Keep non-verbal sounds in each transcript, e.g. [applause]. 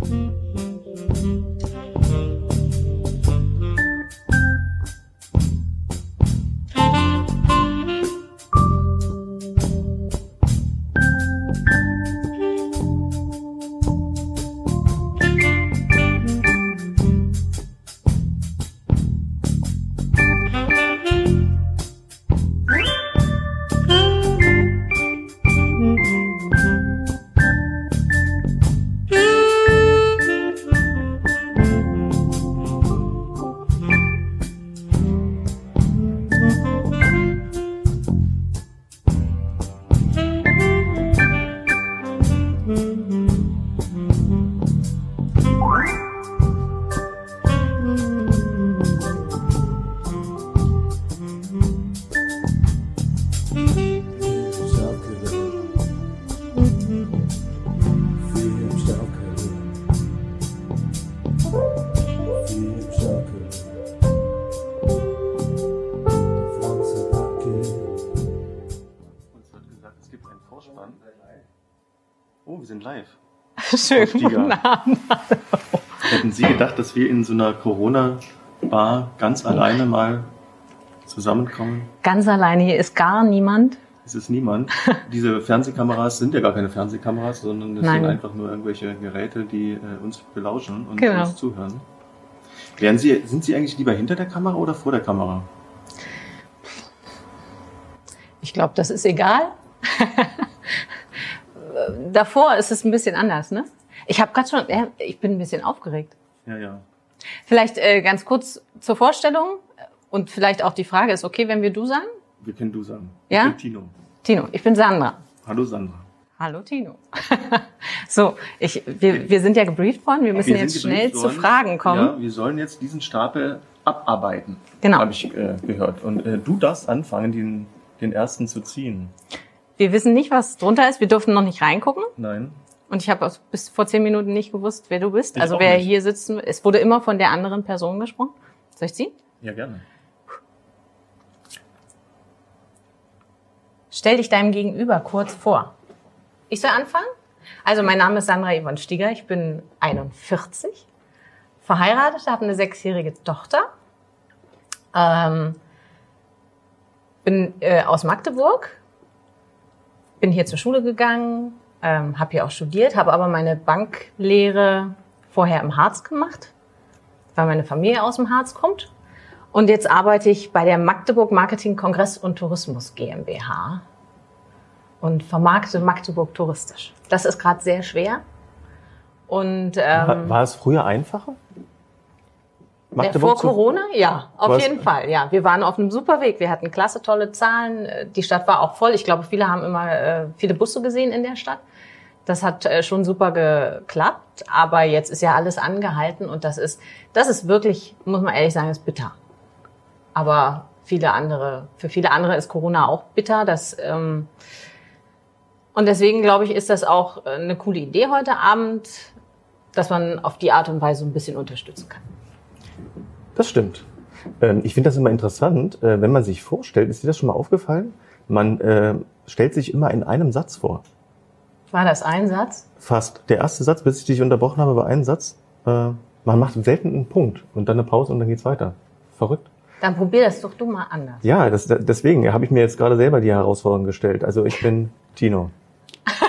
Oh, Schönen guten Abend. Hätten Sie gedacht, dass wir in so einer Corona-Bar ganz alleine mal zusammenkommen? Ganz alleine hier ist gar niemand. Es ist niemand. Diese Fernsehkameras sind ja gar keine Fernsehkameras, sondern es Nein. sind einfach nur irgendwelche Geräte, die äh, uns belauschen und Genau. uns zuhören. Wären Sie, sind Sie eigentlich lieber hinter der Kamera oder vor der Kamera? Ich glaube, das ist egal. [laughs] Davor ist es ein bisschen anders, ne? Ich habe gerade schon, ja, ich bin ein bisschen aufgeregt. Ja, ja. Vielleicht äh, ganz kurz zur Vorstellung und vielleicht auch die Frage ist okay, wenn wir du sagen? Wir können du sagen. Ja? Ich bin Tino. Tino, ich bin Sandra. Hallo Sandra. Hallo Tino. [laughs] so, ich, wir, wir sind ja gebrieft worden, wir müssen Wir jetzt schnell gebrieft zu worden. Fragen kommen. Ja, wir sollen jetzt diesen Stapel abarbeiten. Genau. Habe ich äh, gehört. Und äh, du darfst anfangen, den, den ersten zu ziehen. Wir wissen nicht, was drunter ist, wir durften noch nicht reingucken. Nein. Und ich habe bis vor zehn Minuten nicht gewusst, wer du bist. Ich also wer nicht. hier sitzt. Es wurde immer von der anderen Person gesprochen. Soll ich ziehen? Ja, gerne. Stell dich deinem Gegenüber kurz vor. Ich soll anfangen? Also mein Name ist Sandra Yvonne Stieger, ich bin 41, verheiratet, habe eine sechsjährige Tochter, ähm, bin äh, aus Magdeburg, bin hier zur Schule gegangen, ähm, habe hier auch studiert, habe aber meine Banklehre vorher im Harz gemacht, weil meine Familie aus dem Harz kommt. Und jetzt arbeite ich bei der Magdeburg Marketing Kongress und Tourismus GmbH und vermarkte Magdeburg touristisch. Das ist gerade sehr schwer. Und War, ähm, war es früher einfacher? Magdeburg vor zu- Corona, ja, auf Was- jeden Fall. Ja, wir waren auf einem super Weg. Wir hatten klasse, tolle Zahlen. Äh, Die Stadt war auch voll. Ich glaube, viele haben immer äh, viele Busse gesehen in der Stadt. Das hat äh, schon super geklappt. Aber jetzt ist ja alles angehalten und das ist, das ist wirklich, muss man ehrlich sagen, ist bitter. Aber viele andere, für viele andere ist Corona auch bitter. Das, ähm, und deswegen glaube ich, ist das auch äh, eine coole Idee heute Abend, dass man auf die Art und Weise ein bisschen unterstützen kann. Das stimmt. Ähm, Ich finde das immer interessant, äh, wenn man sich vorstellt, ist dir das schon mal aufgefallen? Man äh, stellt sich immer in einem Satz vor. War das ein Satz? Fast. Der erste Satz, bis ich dich unterbrochen habe, war ein Satz. Äh, Man macht selten einen Punkt und dann eine Pause und dann geht's weiter. Verrückt. Dann probier das doch du mal anders. Ja, das, deswegen habe ich mir jetzt gerade selber die Herausforderung gestellt. Also ich bin Tino. [laughs]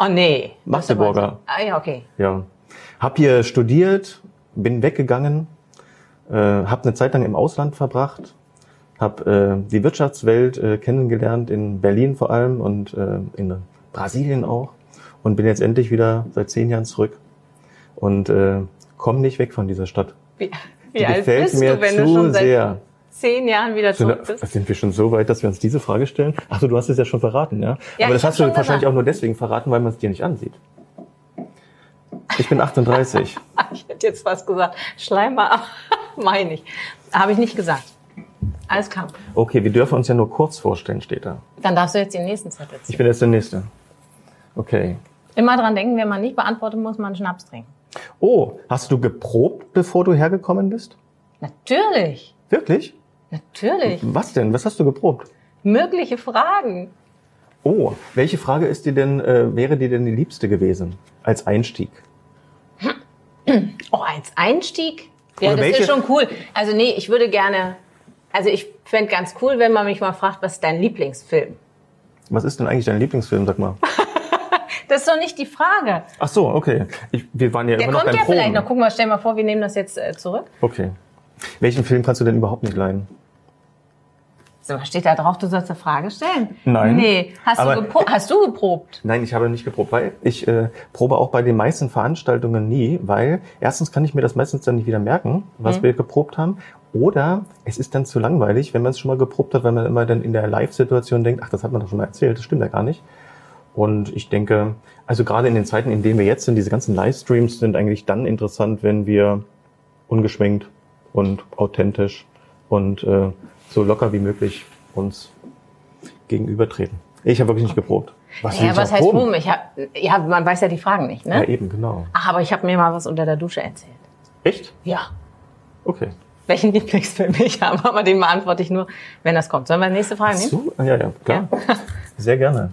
Oh nee. Magdeburger. Ah ja, okay. Ja. Hab hier studiert, bin weggegangen, äh, habe eine Zeit lang im Ausland verbracht, habe äh, die Wirtschaftswelt äh, kennengelernt, in Berlin vor allem und äh, in Brasilien auch und bin jetzt endlich wieder seit zehn Jahren zurück und äh, komme nicht weg von dieser Stadt. Wie, Die wie alt gefällt bist mir du, wenn zu du schon seit sehr. zehn Jahren wieder zurück bist? sind wir schon so weit, dass wir uns diese Frage stellen? Ach so, du hast es ja schon verraten, ja? Ja, Aber das hast du wahrscheinlich gesagt. auch nur deswegen verraten, weil man es dir nicht ansieht. Ich bin 38. [laughs] Ich hätte jetzt fast gesagt, Schleimer, aber [laughs] meine ich. Habe ich nicht gesagt. Alles klar. Okay, wir dürfen uns ja nur kurz vorstellen, steht da. Dann darfst du jetzt den nächsten Zettel Ich ziehen. bin jetzt der Nächste. Okay. Immer dran denken, wenn man nicht beantworten muss, man Schnaps trinken. Oh, hast du geprobt, bevor du hergekommen bist? Natürlich. Wirklich? Natürlich. Was denn? Was hast du geprobt? Mögliche Fragen. Oh, welche Frage ist dir denn, äh, wäre dir denn die liebste gewesen als Einstieg? Oh, als Einstieg? Ja, Oder das welche- ist schon cool. Also nee, ich würde gerne, also ich fände ganz cool, wenn man mich mal fragt, was ist dein Lieblingsfilm? Was ist denn eigentlich dein Lieblingsfilm, sag mal? [laughs] Das ist doch nicht die Frage. Ach so, okay. Ich, wir waren ja Der immer noch kommt beim ja Proben. vielleicht noch. Guck mal, stell mal vor, wir nehmen das jetzt äh, zurück. Okay. Welchen Film kannst du denn überhaupt nicht leiden? So, was steht da drauf? Du sollst eine Frage stellen? Nein. Nee. Hast, du, gepro hast du geprobt? Nein, ich habe nicht geprobt, weil ich äh, probe auch bei den meisten Veranstaltungen nie, weil erstens kann ich mir das meistens dann nicht wieder merken, was Mhm. wir geprobt haben. Oder es ist dann zu langweilig, wenn man es schon mal geprobt hat, weil man immer dann in der Live-Situation denkt, ach, das hat man doch schon mal erzählt, das stimmt ja gar nicht. Und ich denke, also gerade in den Zeiten, in denen wir jetzt sind, diese ganzen Livestreams sind eigentlich dann interessant, wenn wir ungeschminkt und authentisch und äh, so locker wie möglich uns gegenübertreten. Ich habe wirklich nicht geprobt. Was ja, ich was heißt proben? proben? Ich hab, ja, man weiß ja die Fragen nicht, Ja, ne? eben, genau. Ach, aber ich habe mir mal was unter der Dusche erzählt. Echt? Ja. Okay. Welchen Lieblingsfilm ich habe, [laughs] aber den beantworte ich nur, wenn das kommt. Sollen wir die nächste Frage nehmen? So? Ah, Ja, ja, klar. [laughs] Sehr gerne.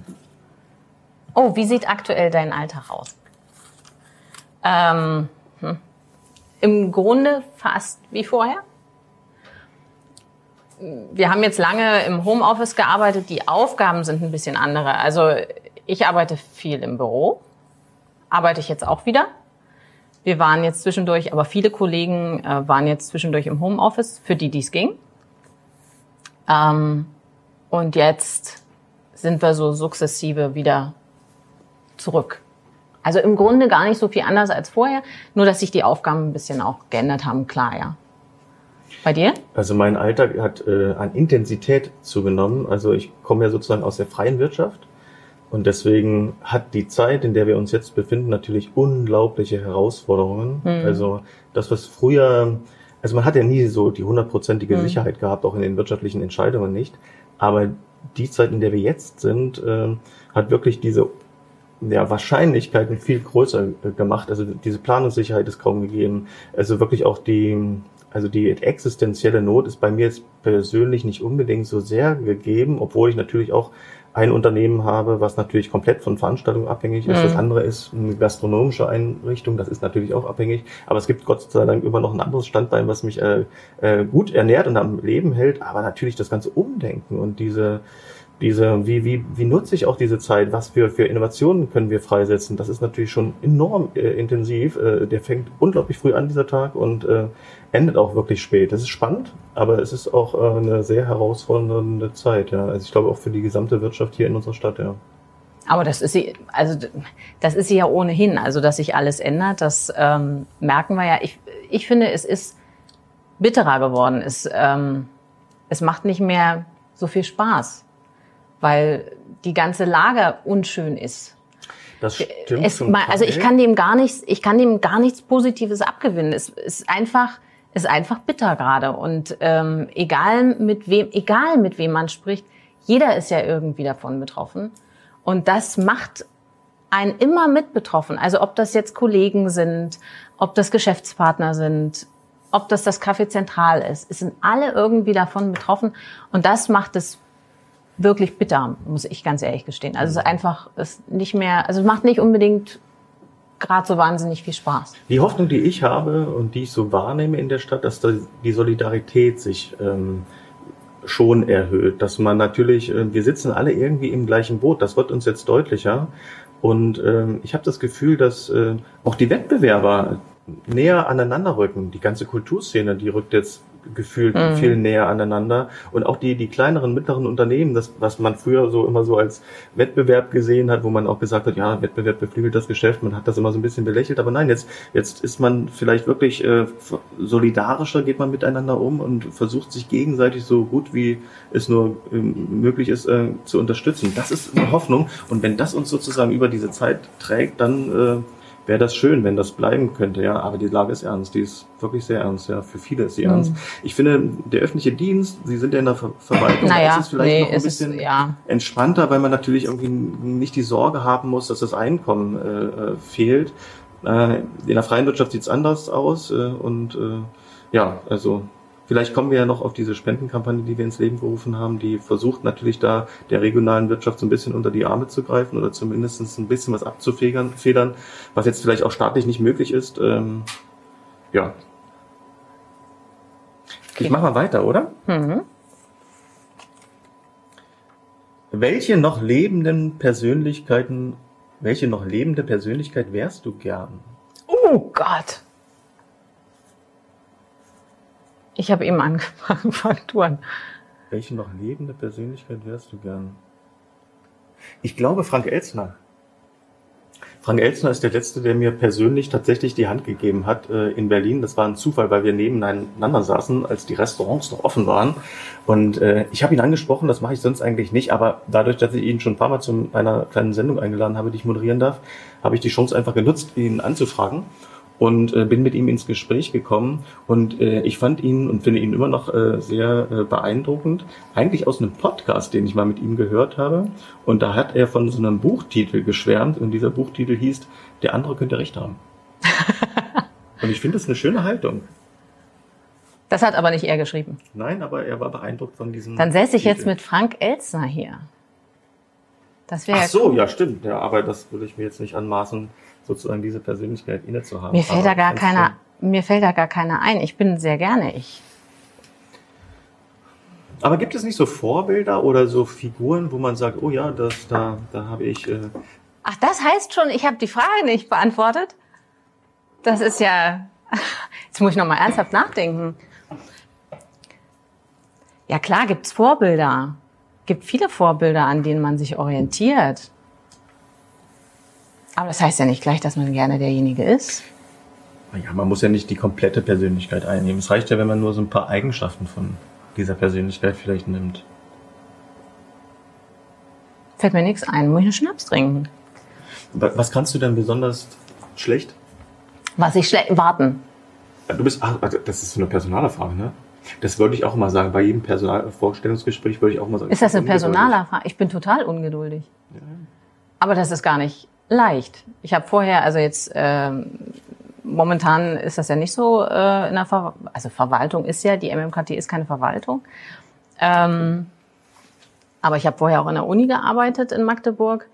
Oh, wie sieht aktuell dein Alltag aus? Ähm, hm. Im Grunde fast wie vorher. Wir haben jetzt lange im Homeoffice gearbeitet. Die Aufgaben sind ein bisschen andere. Also ich arbeite viel im Büro. Arbeite ich jetzt auch wieder. Wir waren jetzt zwischendurch, aber viele Kollegen äh, waren jetzt zwischendurch im Homeoffice, für die dies ging. Ähm, und jetzt sind wir so sukzessive wieder zurück. Also im Grunde gar nicht so viel anders als vorher, nur dass sich die Aufgaben ein bisschen auch geändert haben, klar, ja. Bei dir? Also mein Alltag hat äh, an Intensität zugenommen. Also ich komme ja sozusagen aus der freien Wirtschaft und deswegen hat die Zeit, in der wir uns jetzt befinden, natürlich unglaubliche Herausforderungen. Also das, was früher, also man hat ja nie so die hundertprozentige Sicherheit gehabt, auch in den wirtschaftlichen Entscheidungen nicht. Aber die Zeit, in der wir jetzt sind, äh, hat wirklich diese ja, Wahrscheinlichkeiten viel größer äh, gemacht. Also diese Planungssicherheit ist kaum gegeben. Also wirklich auch die, also die existenzielle Not ist bei mir jetzt persönlich nicht unbedingt so sehr gegeben, obwohl ich natürlich auch ein Unternehmen habe, was natürlich komplett von Veranstaltungen abhängig ist. Das andere ist eine gastronomische Einrichtung, das ist natürlich auch abhängig. Aber es gibt Gott sei Dank immer noch ein anderes Standbein, was mich äh, äh, gut ernährt und am Leben hält. Aber natürlich das ganze Umdenken und diese diese, wie, wie, wie nutze ich auch diese Zeit? Was für, für Innovationen können wir freisetzen? Das ist natürlich schon enorm äh, intensiv. Äh, der fängt unglaublich früh an, dieser Tag, und äh, endet auch wirklich spät. Das ist spannend, aber es ist auch äh, eine sehr herausfordernde Zeit. Ja. Also ich glaube auch für die gesamte Wirtschaft hier in unserer Stadt. Ja. Aber das ist sie, also das ist sie ja ohnehin. Also dass sich alles ändert, das ähm, merken wir ja. Ich, ich finde, es ist bitterer geworden. Es, ähm, es macht nicht mehr so viel Spaß, weil die ganze Lage unschön ist. Das stimmt. Es, zum also ich kann dem gar nichts, ich kann dem gar nichts Positives abgewinnen. Es ist einfach, ist einfach bitter gerade. Und ähm, egal mit wem, egal mit wem man spricht, jeder ist ja irgendwie davon betroffen. Und das macht einen immer mit betroffen. Also ob das jetzt Kollegen sind, ob das Geschäftspartner sind, ob das das Café Zentral ist. Es sind alle irgendwie davon betroffen. Und das macht es wirklich bitter, muss ich ganz ehrlich gestehen. Also es ist einfach ist nicht mehr, also es macht nicht unbedingt gerade so wahnsinnig viel Spaß. Die Hoffnung, die ich habe und die ich so wahrnehme in der Stadt, dass da die Solidarität sich ähm, schon erhöht. Dass man natürlich, äh, wir sitzen alle irgendwie im gleichen Boot, das wird uns jetzt deutlicher. Und ähm, ich habe das Gefühl, dass äh, auch die Wettbewerber näher aneinander rücken. Die ganze Kulturszene, die rückt jetzt gefühlt viel näher aneinander. Und auch die, die kleineren, mittleren Unternehmen, das, was man früher so immer so als Wettbewerb gesehen hat, wo man auch gesagt hat, ja, Wettbewerb beflügelt das Geschäft, man hat das immer so ein bisschen belächelt. Aber nein, jetzt, jetzt ist man vielleicht wirklich äh, solidarischer, geht man miteinander um und versucht sich gegenseitig so gut wie es nur ähm, möglich ist äh, zu unterstützen. Das ist eine Hoffnung. Und wenn das uns sozusagen über diese Zeit trägt, dann äh, wäre das schön, wenn das bleiben könnte, ja. Aber die Lage ist ernst, die ist wirklich sehr ernst, ja. Für viele ist sie Mhm. ernst. Ich finde, der öffentliche Dienst, Sie sind ja in der Ver Verwaltung, Naja, ist es vielleicht nee, noch ein es ist- bisschen ja. entspannter, weil man natürlich irgendwie nicht die Sorge haben muss, dass das Einkommen äh, äh, fehlt. Äh, in der freien Wirtschaft sieht es anders aus äh, und äh, ja, also Vielleicht kommen wir ja noch auf diese Spendenkampagne, die wir ins Leben gerufen haben, die versucht natürlich da der regionalen Wirtschaft so ein bisschen unter die Arme zu greifen oder zumindest ein bisschen was abzufedern, federn, was jetzt vielleicht auch staatlich nicht möglich ist. Ähm, Ja. Ich mach mal weiter, oder? Mhm. Welche noch lebenden Persönlichkeiten, welche noch lebende Persönlichkeit wärst du gern? Oh Gott. Ich habe eben [laughs] angefangen, Faktoren. Welche noch lebende Persönlichkeit wärst du gern? Ich glaube Frank Elzner. Frank Elzner ist der Letzte, der mir persönlich tatsächlich die Hand gegeben hat äh, in Berlin. Das war ein Zufall, weil wir nebeneinander saßen, als die Restaurants noch offen waren. Und äh, ich habe ihn angesprochen, das mache ich sonst eigentlich nicht, aber dadurch, dass ich ihn schon ein paar Mal zu einer kleinen Sendung eingeladen habe, die ich moderieren darf, habe ich die Chance einfach genutzt, ihn anzufragen und äh, bin mit ihm ins Gespräch gekommen und äh, ich fand ihn und finde ihn immer noch äh, sehr äh, beeindruckend, eigentlich aus einem Podcast, den ich mal mit ihm gehört habe und da hat er von so einem Buchtitel geschwärmt und dieser Buchtitel hieß Der andere könnte recht haben. [laughs] und ich finde das eine schöne Haltung. Das hat aber nicht er geschrieben. Nein, aber er war beeindruckt von diesem Dann säße ich jetzt Titel. mit Frank Elzner hier. Das wäre Ach ja so, ja stimmt, ja, aber das würde ich mir jetzt nicht anmaßen, sozusagen diese Persönlichkeit inne zu haben. Mir fällt aber da gar keiner, mir fällt da gar keiner ein. Ich bin sehr gerne ich. Aber gibt es nicht so Vorbilder oder so Figuren, wo man sagt, oh ja, das, da, da habe ich. Äh, Ach, das heißt schon, ich habe die Frage nicht beantwortet. Das ist ja. [laughs] Jetzt muss ich noch mal ernsthaft nachdenken. Ja klar, gibt's Vorbilder. Gibt viele Vorbilder, an denen man sich orientiert. Aber das heißt ja nicht gleich, dass man gerne derjenige ist. naja, man muss ja nicht die komplette Persönlichkeit einnehmen. Es reicht ja, wenn man nur so ein paar Eigenschaften von dieser Persönlichkeit vielleicht nimmt. Fällt mir nichts ein. Muss ich einen Schnaps trinken? Wa- Was kannst du denn besonders schlecht? Was ich schlecht warten. Du bist, ach, also das ist so eine Personalerfrage, ne? Das wollte ich auch mal sagen. Bei jedem Personalvorstellungsgespräch würde ich auch mal sagen. Ist das eine. Personalerfrage? Ich bin total ungeduldig. Aber das ist gar nicht leicht. Ich habe vorher, also jetzt ähm, momentan ist das ja nicht so äh, in der Ver also Verwaltung ist ja, die MMKT ist keine Verwaltung. Ähm, aber ich habe vorher auch in der Uni gearbeitet in Magdeburg.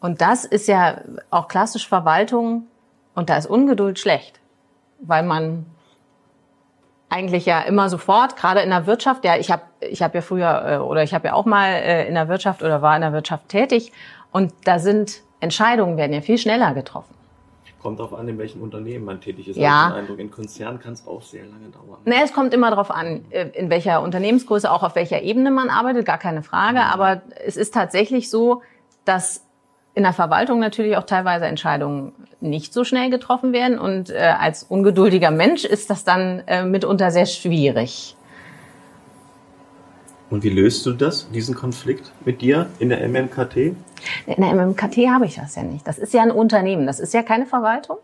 Und das ist ja auch klassisch Verwaltung und da ist Ungeduld schlecht, weil man eigentlich ja immer sofort, gerade in der Wirtschaft, ja, ich habe ich hab ja früher äh, oder ich habe ja auch mal äh, in der Wirtschaft oder war in der Wirtschaft tätig und da sind Entscheidungen werden ja viel schneller getroffen. Kommt darauf an, in welchem Unternehmen man tätig ist. Ja. Den Eindruck, in Konzernen kann es auch sehr lange dauern. Ne, es kommt immer darauf an, äh, in welcher Unternehmensgröße, auch auf welcher Ebene man arbeitet, gar keine Frage. Aber es ist tatsächlich so, dass in der Verwaltung natürlich auch teilweise Entscheidungen nicht so schnell getroffen werden. Und äh, als ungeduldiger Mensch ist das dann äh, mitunter sehr schwierig. Und wie löst du das, diesen Konflikt mit dir in der MMKT? In der MMKT habe ich das ja nicht. Das ist ja ein Unternehmen, das ist ja keine Verwaltung.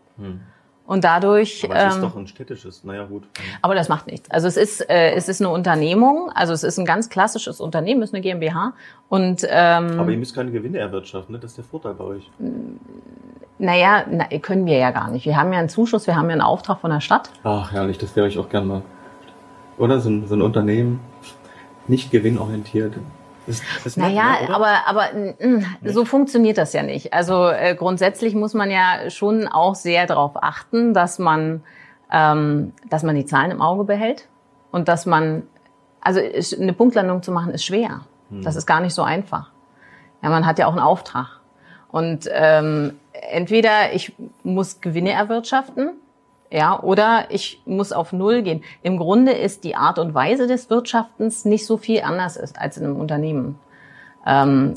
Und dadurch. Hm. Aber es ist ähm, doch ein städtisches. Naja, gut. Aber das macht nichts. Also es ist, äh, es ist eine Unternehmung, also es ist ein ganz klassisches Unternehmen, es ist eine GmbH. Und ähm, Aber ihr müsst keine Gewinne erwirtschaften, ne? Das ist der Vorteil bei euch. naja, na, können wir ja gar nicht. Wir haben ja einen Zuschuss, wir haben ja einen Auftrag von der Stadt. Ach, herrlich, das wäre ich auch gern mal. Oder so ein, so ein Unternehmen, nicht gewinnorientiert. Ist, ist Naja, oder? aber, aber mm, so funktioniert das ja nicht. Also äh, grundsätzlich muss man ja schon auch sehr darauf achten, dass man, ähm, dass man die Zahlen im Auge behält und dass man, also eine Punktlandung zu machen ist schwer. Das ist gar nicht so einfach. Ja, man hat ja auch einen Auftrag. Und ähm, entweder ich muss Gewinne erwirtschaften, ja, oder ich muss auf Null gehen. Im Grunde ist die Art und Weise des Wirtschaftens nicht so viel anders ist als in einem Unternehmen. Ähm,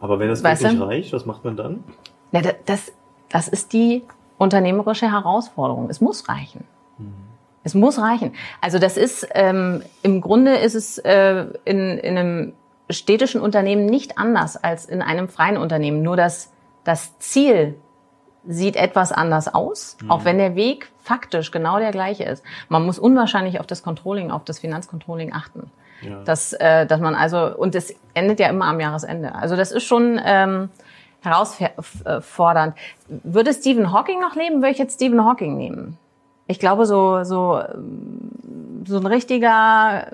Aber wenn das Weißt wirklich du? reicht, was macht man dann? na, da- das, das ist die unternehmerische Herausforderung. Es muss reichen. Es muss reichen. Also das ist ähm, im Grunde ist es äh, in, in einem städtischen Unternehmen nicht anders als in einem freien Unternehmen. Nur dass das Ziel sieht etwas anders aus, auch wenn der Weg faktisch genau der gleiche ist. Man muss unwahrscheinlich auf das Controlling, auf das Finanzcontrolling achten. Ja. Dass, äh, dass man also, und das endet ja immer am Jahresende. Also das ist schon ähm, herausfordernd. Würde Stephen Hawking noch leben, würde ich jetzt Stephen Hawking nehmen. Ich glaube, so, so, ähm, so ein richtiger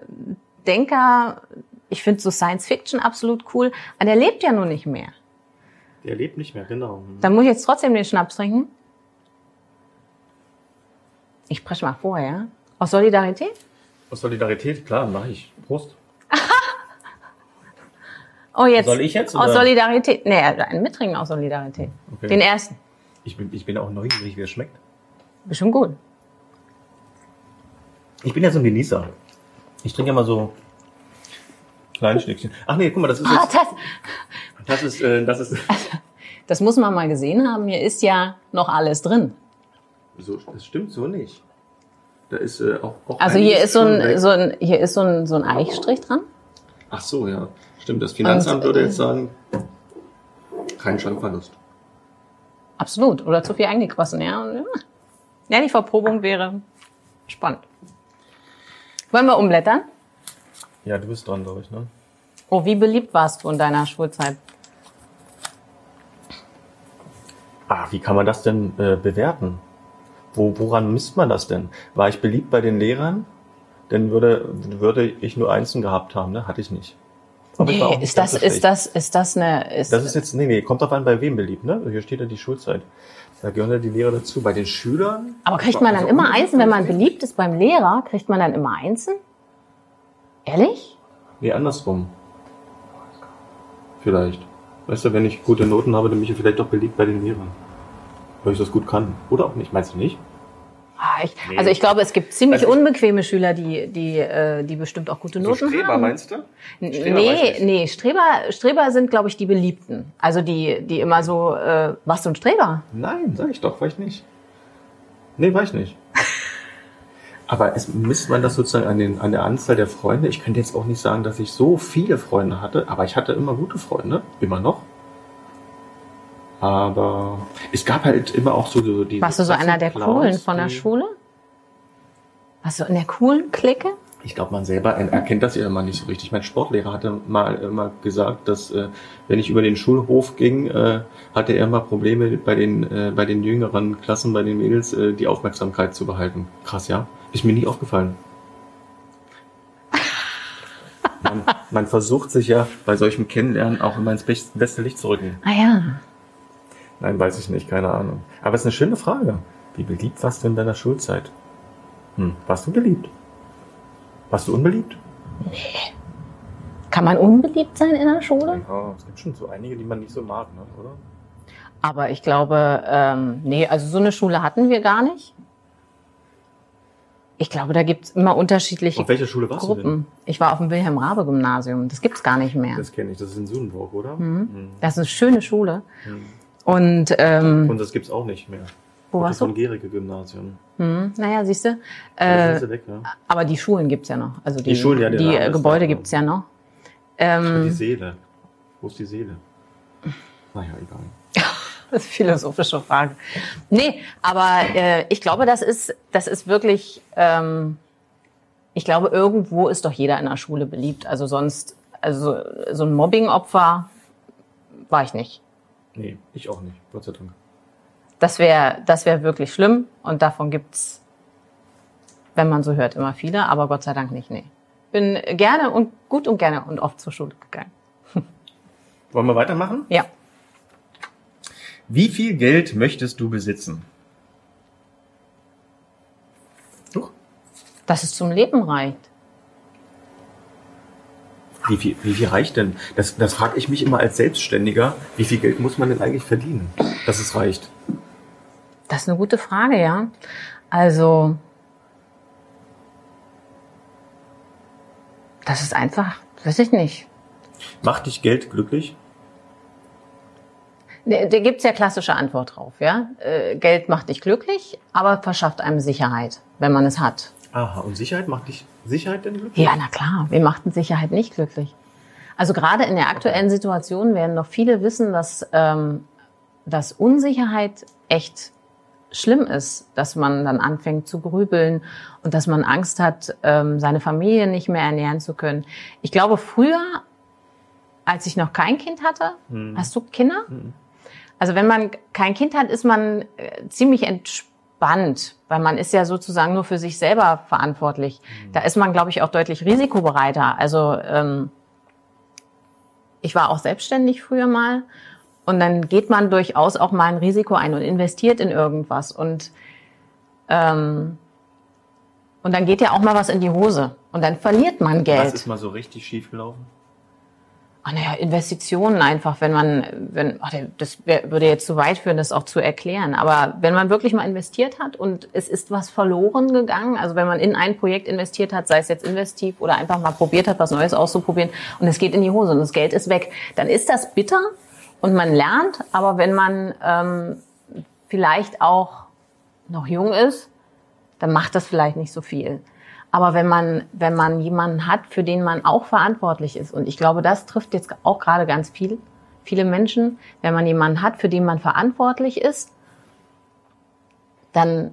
Denker, ich finde so Science Fiction absolut cool, aber der lebt ja nun nicht mehr. Der lebt nicht mehr, genau. Dann muss ich jetzt trotzdem den Schnaps trinken. Ich spreche mal vor, ja? Aus Solidarität? Aus Solidarität, klar, mache ich. Prost. [laughs] Oh, jetzt. Soll ich jetzt, Aus oder? Solidarität. Nee, einen mittrinken aus Solidarität. Okay. Den ersten. Ich bin, ich bin auch neugierig, wie es schmeckt. Bestimmt gut. Ich bin ja so ein Genießer. Ich trinke immer so kleine Stückchen. Ach nee, guck mal, das ist Ah, jetzt, das, das ist, äh, das ist, das muss man mal gesehen haben. Hier ist ja noch alles drin. so, das stimmt so nicht. Da ist äh, auch, auch Also hier ist so ein, weg. so ein, hier ist so ein, so ein Eichstrich dran. Ach so, ja. Stimmt, das Finanzamt Und, würde äh, jetzt sagen, kein Schankverlust. Absolut. Oder zu viel eingegossen, ja. Ja, die Verprobung wäre spannend. Wollen wir umblättern? Ja, du bist dran, glaube ich, ne? Oh, wie beliebt warst du in deiner Schulzeit? Ah, wie kann man das denn äh, bewerten? Wo, woran misst man das denn? War ich beliebt bei den Lehrern? Dann würde, würde ich nur Einsen gehabt haben, ne? Hatte ich nicht. Aber ich Nee, nicht ist das, so ist das, ist das eine, ist, Das ist jetzt, nee, nee, kommt drauf an, bei wem beliebt, ne? Hier steht ja die Schulzeit. Da gehören ja die Lehrer dazu. Bei den Schülern? aber kriegt man dann Also immer Einsen, wenn man beliebt ist beim Lehrer, kriegt man dann immer Einsen? Ehrlich? Nee, andersrum. Vielleicht. Weißt du, wenn ich gute Noten habe, dann bin ich vielleicht doch beliebt bei den Lehrern. Weil ich das gut kann. Oder auch nicht, meinst du nicht? Ah, ich, Nee. Also ich glaube, es gibt ziemlich Also unbequeme Schüler, die, die, äh, die bestimmt auch gute Noten haben. meinst du? Streber nee, nee, Streber, Streber sind, glaube ich, die Beliebten. Also die, die immer so, äh, warst du ein Streber? Nein, sag ich doch, war ich nicht. Nee, war ich nicht. [laughs] Aber es misst man das sozusagen an, den, an der Anzahl der Freunde. Ich könnte jetzt auch nicht sagen, dass ich so viele Freunde hatte, aber ich hatte immer gute Freunde, immer noch. Aber es gab halt immer auch so, so die. Warst du so einer der Coolen von der Schule? Warst du in der coolen Clique? Ich glaube, man selber erkennt das ja immer nicht so richtig. Mein Sportlehrer hatte mal immer gesagt, dass äh, wenn ich über den Schulhof ging, äh, hatte er immer Probleme bei den äh, bei den jüngeren Klassen, bei den Mädels äh, die Aufmerksamkeit zu behalten. Krass, ja? Ist mir nie aufgefallen. Man, man versucht sich ja bei solchem Kennenlernen auch immer ins best- beste Licht zu rücken. Ah ja. Nein, weiß ich nicht, keine Ahnung. Aber es ist eine schöne Frage. Wie beliebt warst du in deiner Schulzeit? Hm, warst du beliebt? Warst du unbeliebt? Kann man unbeliebt sein in der Schule? Ja, es gibt schon so einige, die man nicht so mag, ne? oder? Aber ich glaube, ähm, nee, also so eine Schule hatten wir gar nicht. Ich glaube, da gibt's immer unterschiedliche Auf welcher Schule warst du Gruppen. Ich war auf dem Wilhelm-Rabe-Gymnasium. Das gibt's gar nicht mehr. denn? Das kenne ich, das ist in Sundenburg, oder? Mhm. Das ist eine schöne Schule. Mhm. Und ähm, Und das gibt's auch nicht mehr. wo Das warst du? von Gericke Gymnasium. Hm, naja, siehst du. Äh, weg, ja. aber die Schulen gibt's ja noch. Also die, Die Schulen, ja, die ist Gebäude gibt's ja noch. Die Ähm, Seele. Wo ist die Seele? Naja, egal. [laughs] [laughs] das ist eine philosophische Frage. Nee, aber äh, ich glaube, das ist, das ist wirklich, ähm, ich glaube, irgendwo ist doch jeder in der Schule beliebt. Also sonst, also so ein Mobbing-Opfer war ich nicht. Nee, ich auch nicht, Gott sei Dank. Das wäre das wäre wirklich schlimm und davon gibt's, wenn man so hört, immer viele, aber Gott sei Dank nicht, nee. Bin gerne und gut und gerne und oft zur Schule gegangen. [laughs] Wollen wir weitermachen? Ja. Wie viel Geld möchtest du besitzen? Huch. Dass es zum Leben reicht. Wie viel, wie viel reicht denn? Das, das frage ich mich immer als Selbstständiger. Wie viel Geld muss man denn eigentlich verdienen, dass es reicht? Das ist eine gute Frage, ja. Also, das ist einfach, weiß ich nicht. Macht dich Geld glücklich? Da da gibt's ja klassische Antwort drauf, ja. Äh, Geld macht dich glücklich, aber verschafft einem Sicherheit, wenn man es hat. Aha, und Sicherheit macht dich Sicherheit denn glücklich? Ja, na klar, wir machten Sicherheit nicht glücklich. Also gerade in der aktuellen Situation werden noch viele wissen, dass, ähm, dass Unsicherheit echt schlimm ist, dass man dann anfängt zu grübeln und dass man Angst hat, ähm, seine Familie nicht mehr ernähren zu können. Ich glaube, früher, als ich noch kein Kind hatte, hast du Kinder? Also wenn man kein Kind hat, ist man äh, ziemlich entspannt, weil man ist ja sozusagen nur für sich selber verantwortlich. Da ist man, glaube ich, auch deutlich risikobereiter. Also ähm, ich war auch selbstständig früher mal und dann geht man durchaus auch mal ein Risiko ein und investiert in irgendwas. Und ähm, Und dann geht ja auch mal was in die Hose. Und dann verliert man Geld. Was ist mal so richtig schief gelaufen? Ach naja, Investitionen einfach, wenn man, wenn, ach, das würde jetzt zu weit führen, das auch zu erklären. Aber wenn man wirklich mal investiert hat und es ist was verloren gegangen, also wenn man in ein Projekt investiert hat, sei es jetzt investiv oder einfach mal probiert hat, was Neues auszuprobieren und es geht in die Hose und das Geld ist weg, dann ist das bitter und man lernt. Aber wenn man ähm, vielleicht auch noch jung ist, dann macht das vielleicht nicht so viel. Aber wenn man, wenn man jemanden hat, für den man auch verantwortlich ist, und ich glaube, das trifft jetzt auch gerade ganz viel, viele Menschen, wenn man jemanden hat, für den man verantwortlich ist, dann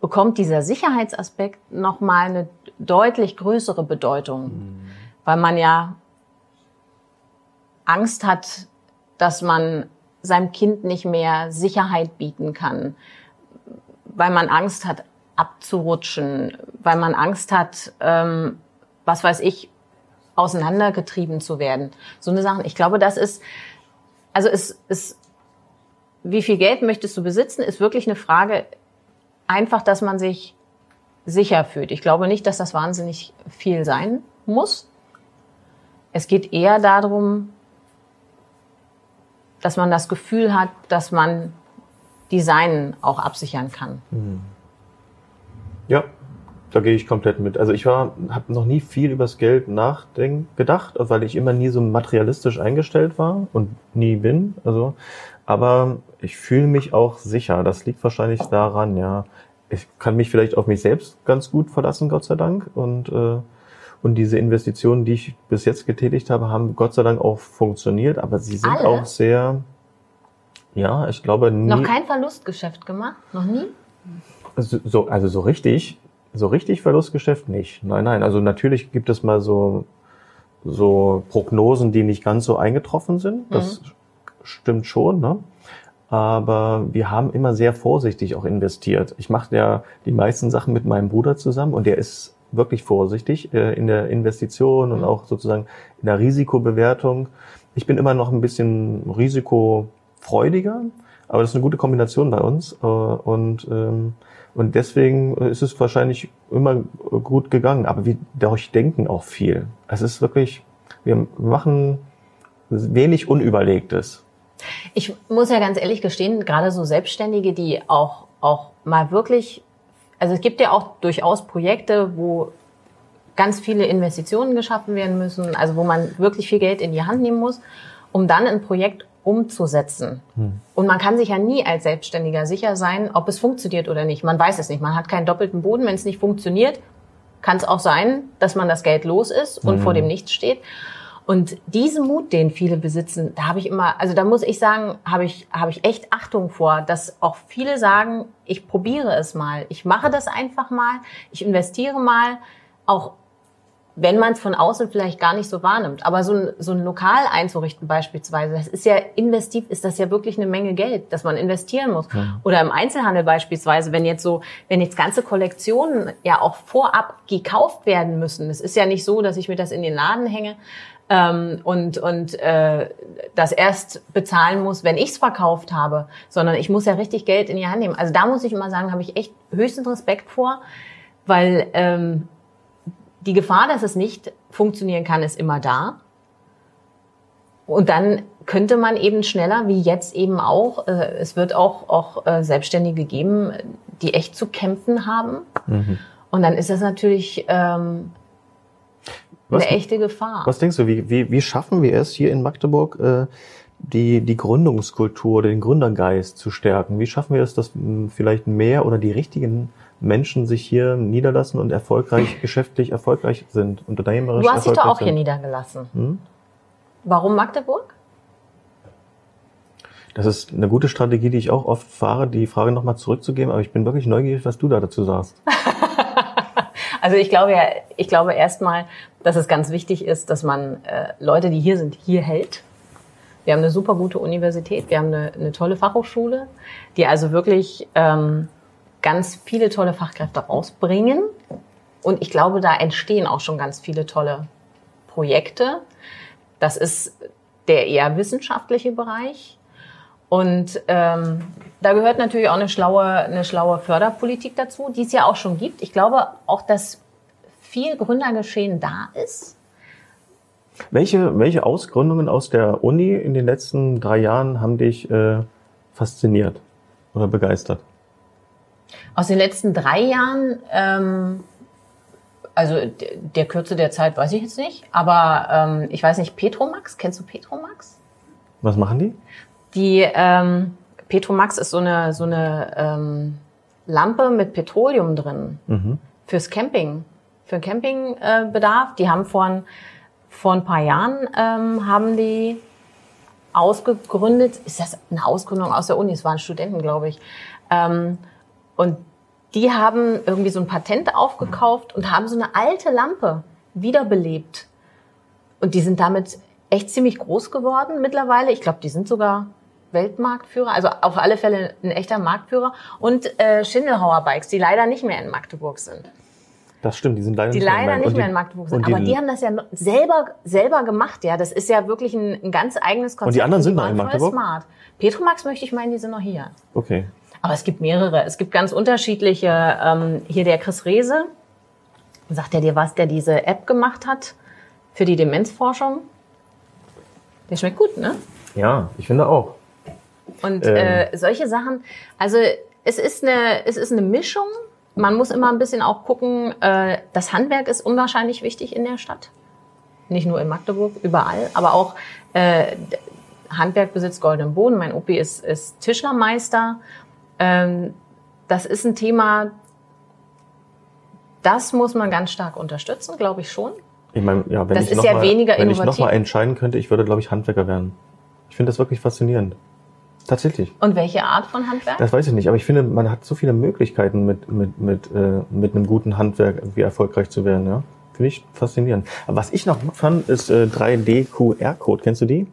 bekommt dieser Sicherheitsaspekt nochmal eine deutlich größere Bedeutung, mhm. weil man ja Angst hat, dass man seinem Kind nicht mehr Sicherheit bieten kann, weil man Angst hat, abzurutschen, weil man Angst hat, ähm, was weiß ich, auseinandergetrieben zu werden. So eine Sache. Ich glaube, das ist, also es ist, wie viel Geld möchtest du besitzen, ist wirklich eine Frage, einfach, dass man sich sicher fühlt. Ich glaube nicht, dass das wahnsinnig viel sein muss. Es geht eher darum, dass man das Gefühl hat, dass man die auch absichern kann. Mhm. Ja, da gehe ich komplett mit. Also ich war, habe noch nie viel übers Geld nachdenken gedacht, weil ich immer nie so materialistisch eingestellt war und nie bin. Also, aber ich fühle mich auch sicher. Das liegt wahrscheinlich daran, ja. Ich kann mich vielleicht auf mich selbst ganz gut verlassen, Gott sei Dank. Und äh, und diese Investitionen, die ich bis jetzt getätigt habe, haben Gott sei Dank auch funktioniert. Aber sie sind Alle? auch sehr, ja, ich glaube nie. Noch kein Verlustgeschäft gemacht, noch nie. So, also so richtig, so richtig Verlustgeschäft nicht. Nein, nein. Also natürlich gibt es mal so, so Prognosen, die nicht ganz so eingetroffen sind. Das mhm. stimmt schon, ne? Aber wir haben immer sehr vorsichtig auch investiert. Ich mache ja die meisten Sachen mit meinem Bruder zusammen und der ist wirklich vorsichtig äh, in der Investition und mhm. auch sozusagen in der Risikobewertung. Ich bin immer noch ein bisschen risikofreudiger, aber das ist eine gute Kombination bei uns. Äh, und ähm, und deswegen ist es wahrscheinlich immer gut gegangen. Aber wir durchdenken auch viel. Es ist wirklich, wir machen wenig Unüberlegtes. Ich muss ja ganz ehrlich gestehen, gerade so Selbstständige, die auch, auch mal wirklich, also es gibt ja auch durchaus Projekte, wo ganz viele Investitionen geschaffen werden müssen, also wo man wirklich viel Geld in die Hand nehmen muss, um dann ein Projekt umzusetzen. Hm. Und man kann sich ja nie als Selbstständiger sicher sein, ob es funktioniert oder nicht. Man weiß es nicht. Man hat keinen doppelten Boden. Wenn es nicht funktioniert, kann es auch sein, dass man das Geld los ist und hm. vor dem Nichts steht. Und diesen Mut, den viele besitzen, da habe ich immer, also da muss ich sagen, habe ich, habe ich echt Achtung vor, dass auch viele sagen, ich probiere es mal, ich mache das einfach mal, ich investiere mal, auch wenn man es von außen vielleicht gar nicht so wahrnimmt. Aber so ein, so ein Lokal einzurichten beispielsweise, das ist ja investiv, ist das ja wirklich eine Menge Geld, das man investieren muss. Ja. Oder im Einzelhandel beispielsweise, wenn jetzt so, wenn jetzt ganze Kollektionen ja auch vorab gekauft werden müssen. Es ist ja nicht so, dass ich mir das in den Laden hänge ähm, und, und äh, das erst bezahlen muss, wenn ich es verkauft habe, sondern ich muss ja richtig Geld in die Hand nehmen. Also da muss ich immer sagen, habe ich echt höchsten Respekt vor, weil ähm, die Gefahr, dass es nicht funktionieren kann, ist immer da. Und dann könnte man eben schneller, wie jetzt eben auch, äh, es wird auch, auch äh, Selbstständige geben, die echt zu kämpfen haben. Mhm. Und dann ist das natürlich ähm, was, eine echte Gefahr. Was denkst du, wie, wie, wie schaffen wir es hier in Magdeburg, äh, die, die Gründungskultur, den Gründergeist zu stärken? Wie schaffen wir es, dass mh, vielleicht mehr oder die richtigen Menschen sich hier niederlassen und erfolgreich, [laughs] geschäftlich erfolgreich sind, unternehmerisch Du hast dich doch auch sind. hier niedergelassen. Hm? Warum Magdeburg? Das ist eine gute Strategie, die ich auch oft fahre, die Frage nochmal zurückzugeben, aber ich bin wirklich neugierig, was du da dazu sagst. [laughs] also ich glaube ja, ich glaube erstmal, dass es ganz wichtig ist, dass man äh, Leute, die hier sind, hier hält. Wir haben eine super gute Universität, wir haben eine, eine tolle Fachhochschule, die also wirklich ähm, ganz viele tolle Fachkräfte rausbringen. Und ich glaube, da entstehen auch schon ganz viele tolle Projekte. Das ist der eher wissenschaftliche Bereich. Und ähm, da gehört natürlich auch eine schlaue, eine schlaue Förderpolitik dazu, die es ja auch schon gibt. Ich glaube auch, dass viel Gründergeschehen da ist. Welche, welche Ausgründungen aus der Uni in den letzten drei Jahren haben dich äh, fasziniert oder begeistert? Aus den letzten drei Jahren, ähm, also der Kürze der Zeit weiß ich jetzt nicht, aber ähm, ich weiß nicht, Petromax, kennst du Petromax? Was machen die? Die ähm, Petromax ist so eine, so eine ähm, Lampe mit Petroleum drin Mhm. fürs Camping, für Campingbedarf. die haben vor ein, vor ein paar Jahren ähm, haben die ausgegründet. Ist das eine Ausgründung aus der Uni? Es waren Studenten, glaube ich. Ähm, und die haben irgendwie so ein Patent aufgekauft und haben so eine alte Lampe wiederbelebt. Und die sind damit echt ziemlich groß geworden mittlerweile. Ich glaube, die sind sogar Weltmarktführer, also auf alle Fälle ein echter Marktführer. Und äh, Schindelhauer Bikes, die leider nicht mehr in Magdeburg sind. Das stimmt, die sind leider Die nicht mehr leider in nicht mehr in Magdeburg sind. und Aber die haben das ja selber, selber gemacht, ja. Das ist ja wirklich ein, ein ganz eigenes Konzept. Und die anderen sind noch in Magdeburg? Smart. Petromax möchte ich meinen, die sind noch hier. Okay. Aber es gibt mehrere. Es gibt ganz unterschiedliche. Ähm, hier der Chris Rehse, sagt er dir was, der diese App gemacht hat für die Demenzforschung. Der schmeckt gut, ne? Ja, ich finde auch. Und Ähm. äh, solche Sachen, also es ist eine, es ist eine Mischung. Man muss immer ein bisschen auch gucken, äh, das Handwerk ist unwahrscheinlich wichtig in der Stadt. Nicht nur in Magdeburg, überall, aber auch äh, Handwerk besitzt goldenen Boden. Mein Opi ist, ist Tischlermeister. Ähm, das ist ein Thema, das muss man ganz stark unterstützen, glaube ich schon. Ich meine, ja, wenn Das ich ist ja mal, weniger wenn ich innovativ. noch mal entscheiden könnte, ich würde, glaube ich, Handwerker werden. Ich finde das wirklich faszinierend. Tatsächlich. Und welche Art von Handwerk? Das weiß ich nicht, aber ich finde, man hat so viele Möglichkeiten, mit, mit, mit, äh, mit einem guten Handwerk irgendwie erfolgreich zu werden. Ja? Finde ich faszinierend. Aber was ich noch gut fand, ist äh, 3D-QR-Code. Kennst du die?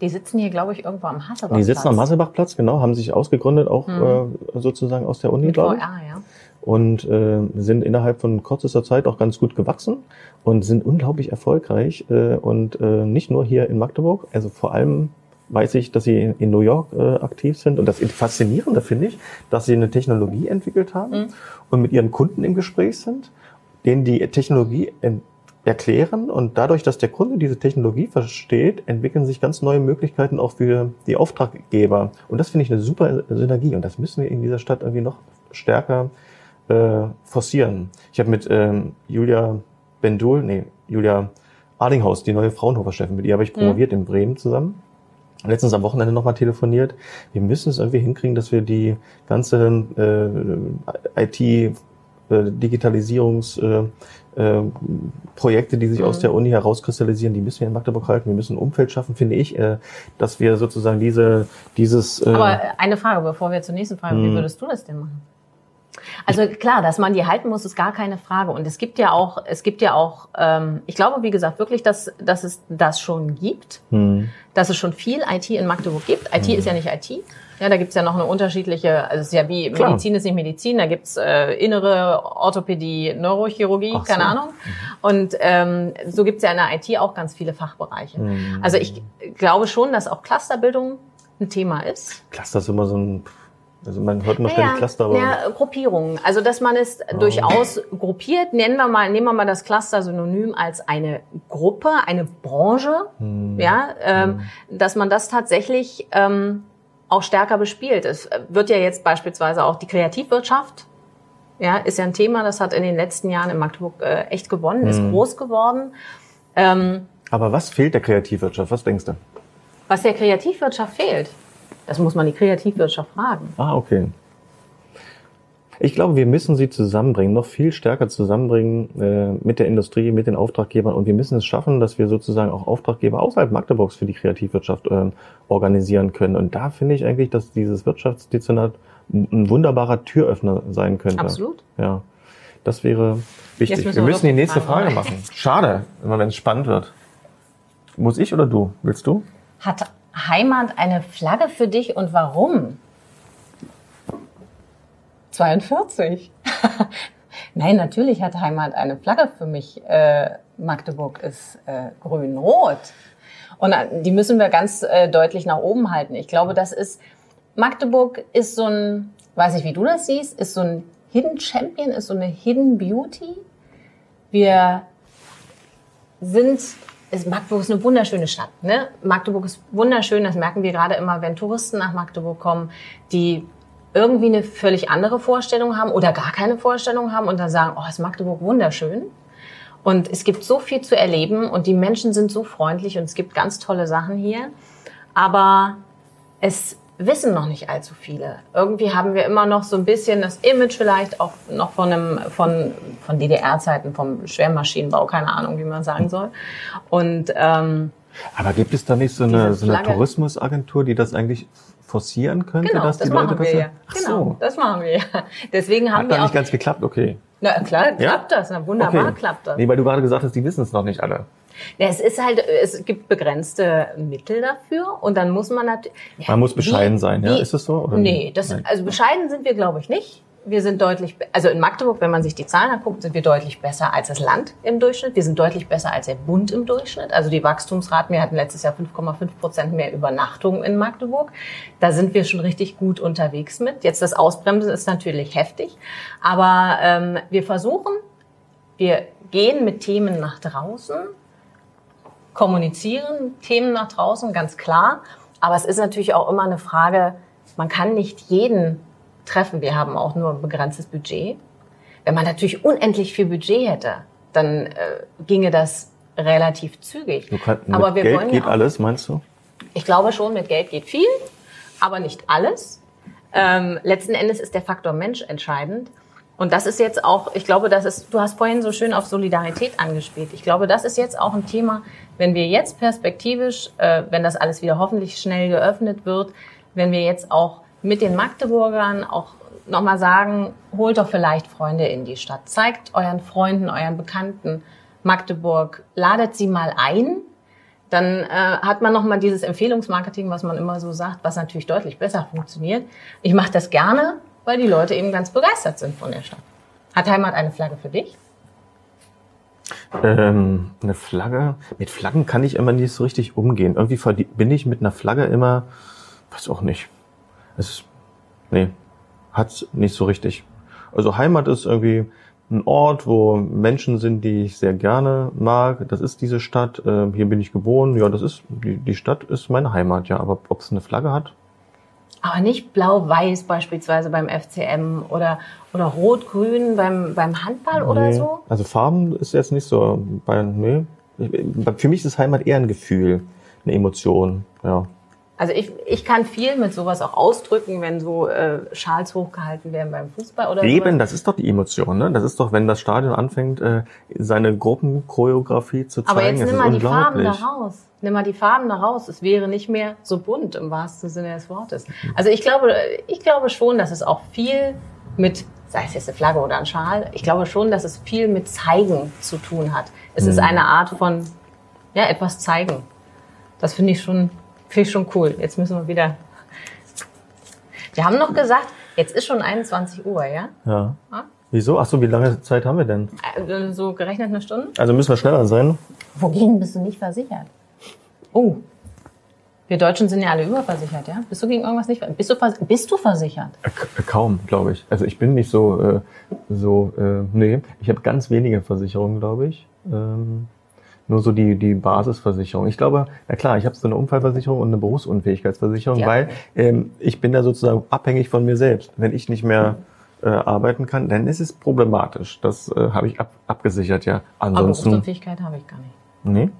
Die sitzen hier, glaube ich, irgendwo am Hasselbach. Die sitzen am Hasselbachplatz, genau, haben sich ausgegründet, auch äh, sozusagen aus der Uni, Mit glaube ich. VR, ja. und äh, sind innerhalb von kürzester Zeit auch ganz gut gewachsen und sind unglaublich erfolgreich äh, und äh, nicht nur hier in Magdeburg, also vor allem weiß ich, dass sie in, New York äh, aktiv sind und das Faszinierende finde ich, dass sie eine Technologie entwickelt haben und mit ihren Kunden im Gespräch sind, denen die Technologie erklären und dadurch, dass der Kunde diese Technologie versteht, entwickeln sich ganz neue Möglichkeiten auch für die Auftraggeber und das finde ich eine super Synergie und das müssen wir in dieser Stadt irgendwie noch stärker äh, forcieren. Ich habe mit ähm, Julia Bendul, nee, Julia Adinghaus, die neue Fraunhofer-Chefin, mit ihr habe ich promoviert in Bremen zusammen. Letztens am Wochenende nochmal telefoniert. Wir müssen es irgendwie hinkriegen, dass wir die ganze äh, IT äh, Digitalisierungs äh, äh, Projekte, die sich aus der Uni herauskristallisieren, die müssen wir in Magdeburg halten. Wir müssen ein Umfeld schaffen, finde ich, äh, dass wir sozusagen diese dieses äh, Aber eine Frage, bevor wir zur nächsten Frage, Hm. wie würdest du das denn machen? Also klar, dass man die halten muss, ist gar keine Frage. Und es gibt ja auch, es gibt ja auch, ähm, ich glaube, wie gesagt, wirklich, dass, dass es das schon gibt, hm, dass es schon viel IT in Magdeburg gibt. IT ist ja nicht IT. Ja, da gibt's ja noch eine unterschiedliche, also es ist ja wie Klar. Medizin ist nicht Medizin, da gibt's äh, innere Orthopädie, Neurochirurgie, so. keine Ahnung. Und ähm, so gibt's ja in der IT auch ganz viele Fachbereiche. Mhm. Also ich glaube schon, dass auch Clusterbildung ein Thema ist. Cluster ist immer so ein, also man hört immer ständig Cluster, aber ja, Gruppierungen. Also dass man es durchaus gruppiert. Nennen wir mal, nehmen wir mal das Cluster synonym als eine Gruppe, eine Branche. Hm. Ja, ähm, dass man das tatsächlich ähm, auch stärker bespielt. Es wird ja jetzt beispielsweise auch die Kreativwirtschaft. Ja, ist ja ein Thema, das hat in den letzten Jahren in Magdeburg äh, echt gewonnen, ist Hm. groß geworden. Ähm, Aber was fehlt der Kreativwirtschaft? Was denkst du? was der Kreativwirtschaft fehlt, das muss man die Kreativwirtschaft fragen. Ah, okay. Ich glaube, wir müssen sie zusammenbringen, noch viel stärker zusammenbringen äh, mit der Industrie, mit den Auftraggebern. Und wir müssen es schaffen, dass wir sozusagen auch Auftraggeber außerhalb Magdeburgs für die Kreativwirtschaft äh, organisieren können. Und da finde ich eigentlich, dass dieses Wirtschaftsdezernat ein wunderbarer Türöffner sein könnte. Absolut. Ja, das wäre wichtig. Müssen Wir wir müssen die nächste Fragen Frage machen. Schade, immer wenn es spannend wird. Muss ich oder du? Willst du? Hat Heimat eine Flagge für dich und warum? 42. [laughs] Nein, natürlich hat Heimat eine Flagge für mich. Äh, Magdeburg ist äh, grün-rot. Und äh, die müssen wir ganz äh, deutlich nach oben halten. Ich glaube, das ist Magdeburg ist so ein, weiß ich, wie du das siehst, ist so ein Hidden Champion, ist so eine Hidden Beauty. Wir sind, ist, Magdeburg ist eine wunderschöne Stadt. Ne? Magdeburg ist wunderschön, das merken wir gerade immer, wenn Touristen nach Magdeburg kommen, die irgendwie eine völlig andere Vorstellung haben oder gar keine Vorstellung haben und dann sagen, oh, ist Magdeburg wunderschön. Und es gibt so viel zu erleben und die Menschen sind so freundlich und es gibt ganz tolle Sachen hier. Aber es wissen noch nicht allzu viele. Irgendwie haben wir immer noch so ein bisschen das Image vielleicht auch noch von einem von von DDR-Zeiten vom Schwermaschinenbau, keine Ahnung, wie man sagen soll. Und ähm, aber gibt es da nicht so eine, so eine Tourismusagentur, die das eigentlich forcieren könnte, genau, dass das die Leute wir besser? ja. Ach Genau, so. das machen wir ja. [laughs] Deswegen haben Hat wir da nicht ganz geklappt, okay. na klar, Ja? klappt das, na wunderbar okay. klappt das. Nee, weil du gerade gesagt hast, die wissen es noch nicht alle. Ja, es ist halt, es gibt begrenzte Mittel dafür und dann muss man natürlich. Ja, Man muss bescheiden sein, ja? wie- Ist das so, oder? Nee, das, also bescheiden sind wir, glaube ich, nicht. Wir sind deutlich, also in Magdeburg, wenn man sich die Zahlen anguckt, sind wir deutlich besser als das Land im Durchschnitt. Wir sind deutlich besser als der Bund im Durchschnitt. Also die Wachstumsraten, wir hatten letztes Jahr 5,5 Prozent mehr Übernachtungen in Magdeburg. Da sind wir schon richtig gut unterwegs mit. Jetzt das Ausbremsen ist natürlich heftig. Aber ähm, wir versuchen, wir gehen mit Themen nach draußen, kommunizieren Themen nach draußen, ganz klar. Aber es ist natürlich auch immer eine Frage, man kann nicht jeden treffen. Wir haben auch nur ein begrenztes Budget. Wenn man natürlich unendlich viel Budget hätte, dann äh, ginge das relativ zügig. Du kannst, mit aber wir Geld wollen geht auch, alles, meinst du? ich glaube schon, mit Geld geht viel, aber nicht alles. Ähm, letzten Endes ist der Faktor Mensch entscheidend. Und das ist jetzt auch, ich glaube, das ist, du hast vorhin so schön auf Solidarität angespielt. Ich glaube, das ist jetzt auch ein Thema, wenn wir jetzt perspektivisch, äh, wenn das alles wieder hoffentlich schnell geöffnet wird, wenn wir jetzt auch mit den Magdeburgern auch nochmal sagen, holt doch vielleicht Freunde in die Stadt. Zeigt euren Freunden, euren Bekannten Magdeburg, ladet sie mal ein, dann äh, hat man nochmal dieses Empfehlungsmarketing, was man immer so sagt, was natürlich deutlich besser funktioniert. Ich mache das gerne, weil die Leute eben ganz begeistert sind von der Stadt. Hat Heimat eine Flagge für dich? Ähm, eine Flagge. Mit Flaggen kann ich immer nicht so richtig umgehen. Irgendwie bin ich mit einer Flagge immer, weiß auch nicht. Es nee, hat's nicht so richtig. Also Heimat ist irgendwie ein Ort, wo Menschen sind, die ich sehr gerne mag. Das ist diese Stadt. Ähm, hier bin ich geboren. Ja, das ist die, die Stadt ist meine Heimat. Ja, aber ob es eine Flagge hat? Aber nicht blau-weiß beispielsweise beim FCM oder, oder rot-grün beim, beim Handball oder Nee. so? Also Farben ist jetzt nicht so bei, nee. Für mich ist Heimat eher ein Gefühl, eine Emotion, ja. Also ich, ich kann viel mit sowas auch ausdrücken, wenn so äh, Schals hochgehalten werden beim Fußball oder Eben, sowas. das ist doch die Emotion, ne? Das ist doch, wenn das Stadion anfängt, äh, seine Gruppenchoreografie zu zeigen. Aber jetzt nimm ist mal die Farben da raus. Nimm mal die Farben da raus. Es wäre nicht mehr so bunt im wahrsten Sinne des Wortes. Also ich glaube, ich glaube schon, dass es auch viel mit, sei es jetzt eine Flagge oder ein Schal, ich glaube schon, dass es viel mit Zeigen zu tun hat. Es ist Mhm. eine Art von, ja, etwas zeigen. Das finde ich schon, finde ich schon cool. Jetzt müssen wir wieder. Wir haben noch gesagt, jetzt ist schon 21 Uhr, ja? Ja. Ah. Wieso? Ach so, wie lange Zeit haben wir denn? Äh, So gerechnet eine Stunde? Also müssen wir schneller sein. Wogegen bist du nicht versichert? Oh. Wir Deutschen sind ja alle überversichert, ja? Bist du gegen irgendwas nicht versichert? Bist du, vers bist du versichert? Äh, k- Kaum, glaube ich. Also ich bin nicht so, äh, so, äh, nee. Ich habe ganz wenige Versicherungen, glaube ich. Ähm, nur so die, die Basisversicherung. Ich glaube, na klar, ich habe so eine Unfallversicherung und eine Berufsunfähigkeitsversicherung, Ja. weil ähm, ich bin da sozusagen abhängig von mir selbst. Wenn ich nicht mehr äh, arbeiten kann, dann ist es problematisch. Das äh, habe ich ab, abgesichert, ja. Aber Ansonsten, Berufsunfähigkeit habe ich gar nicht. nee.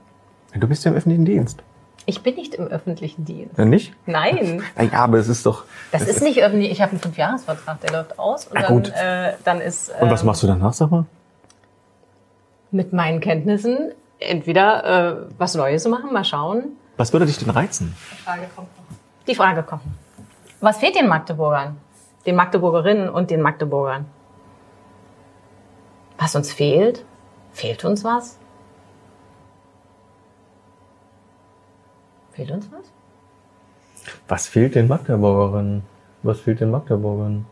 Du bist ja im öffentlichen Dienst. Ich bin nicht im öffentlichen Dienst. Dann nicht? Nein, [laughs] ja, aber es ist doch. das ist nicht öffentlich. Ich habe einen Fünfjahresvertrag, der läuft aus und Na dann, gut. äh, dann ist Und was ähm, machst du danach, sag mal? mit meinen Kenntnissen entweder äh, was Neues machen, mal schauen. Was würde dich denn reizen? Die Frage kommt. Was fehlt den Magdeburgern? Den Magdeburgerinnen und den Magdeburgern? Was uns fehlt? Fehlt uns was? Fehlt uns was? Was fehlt den Magdeburgerinnen? Was fehlt den Magdeburgern?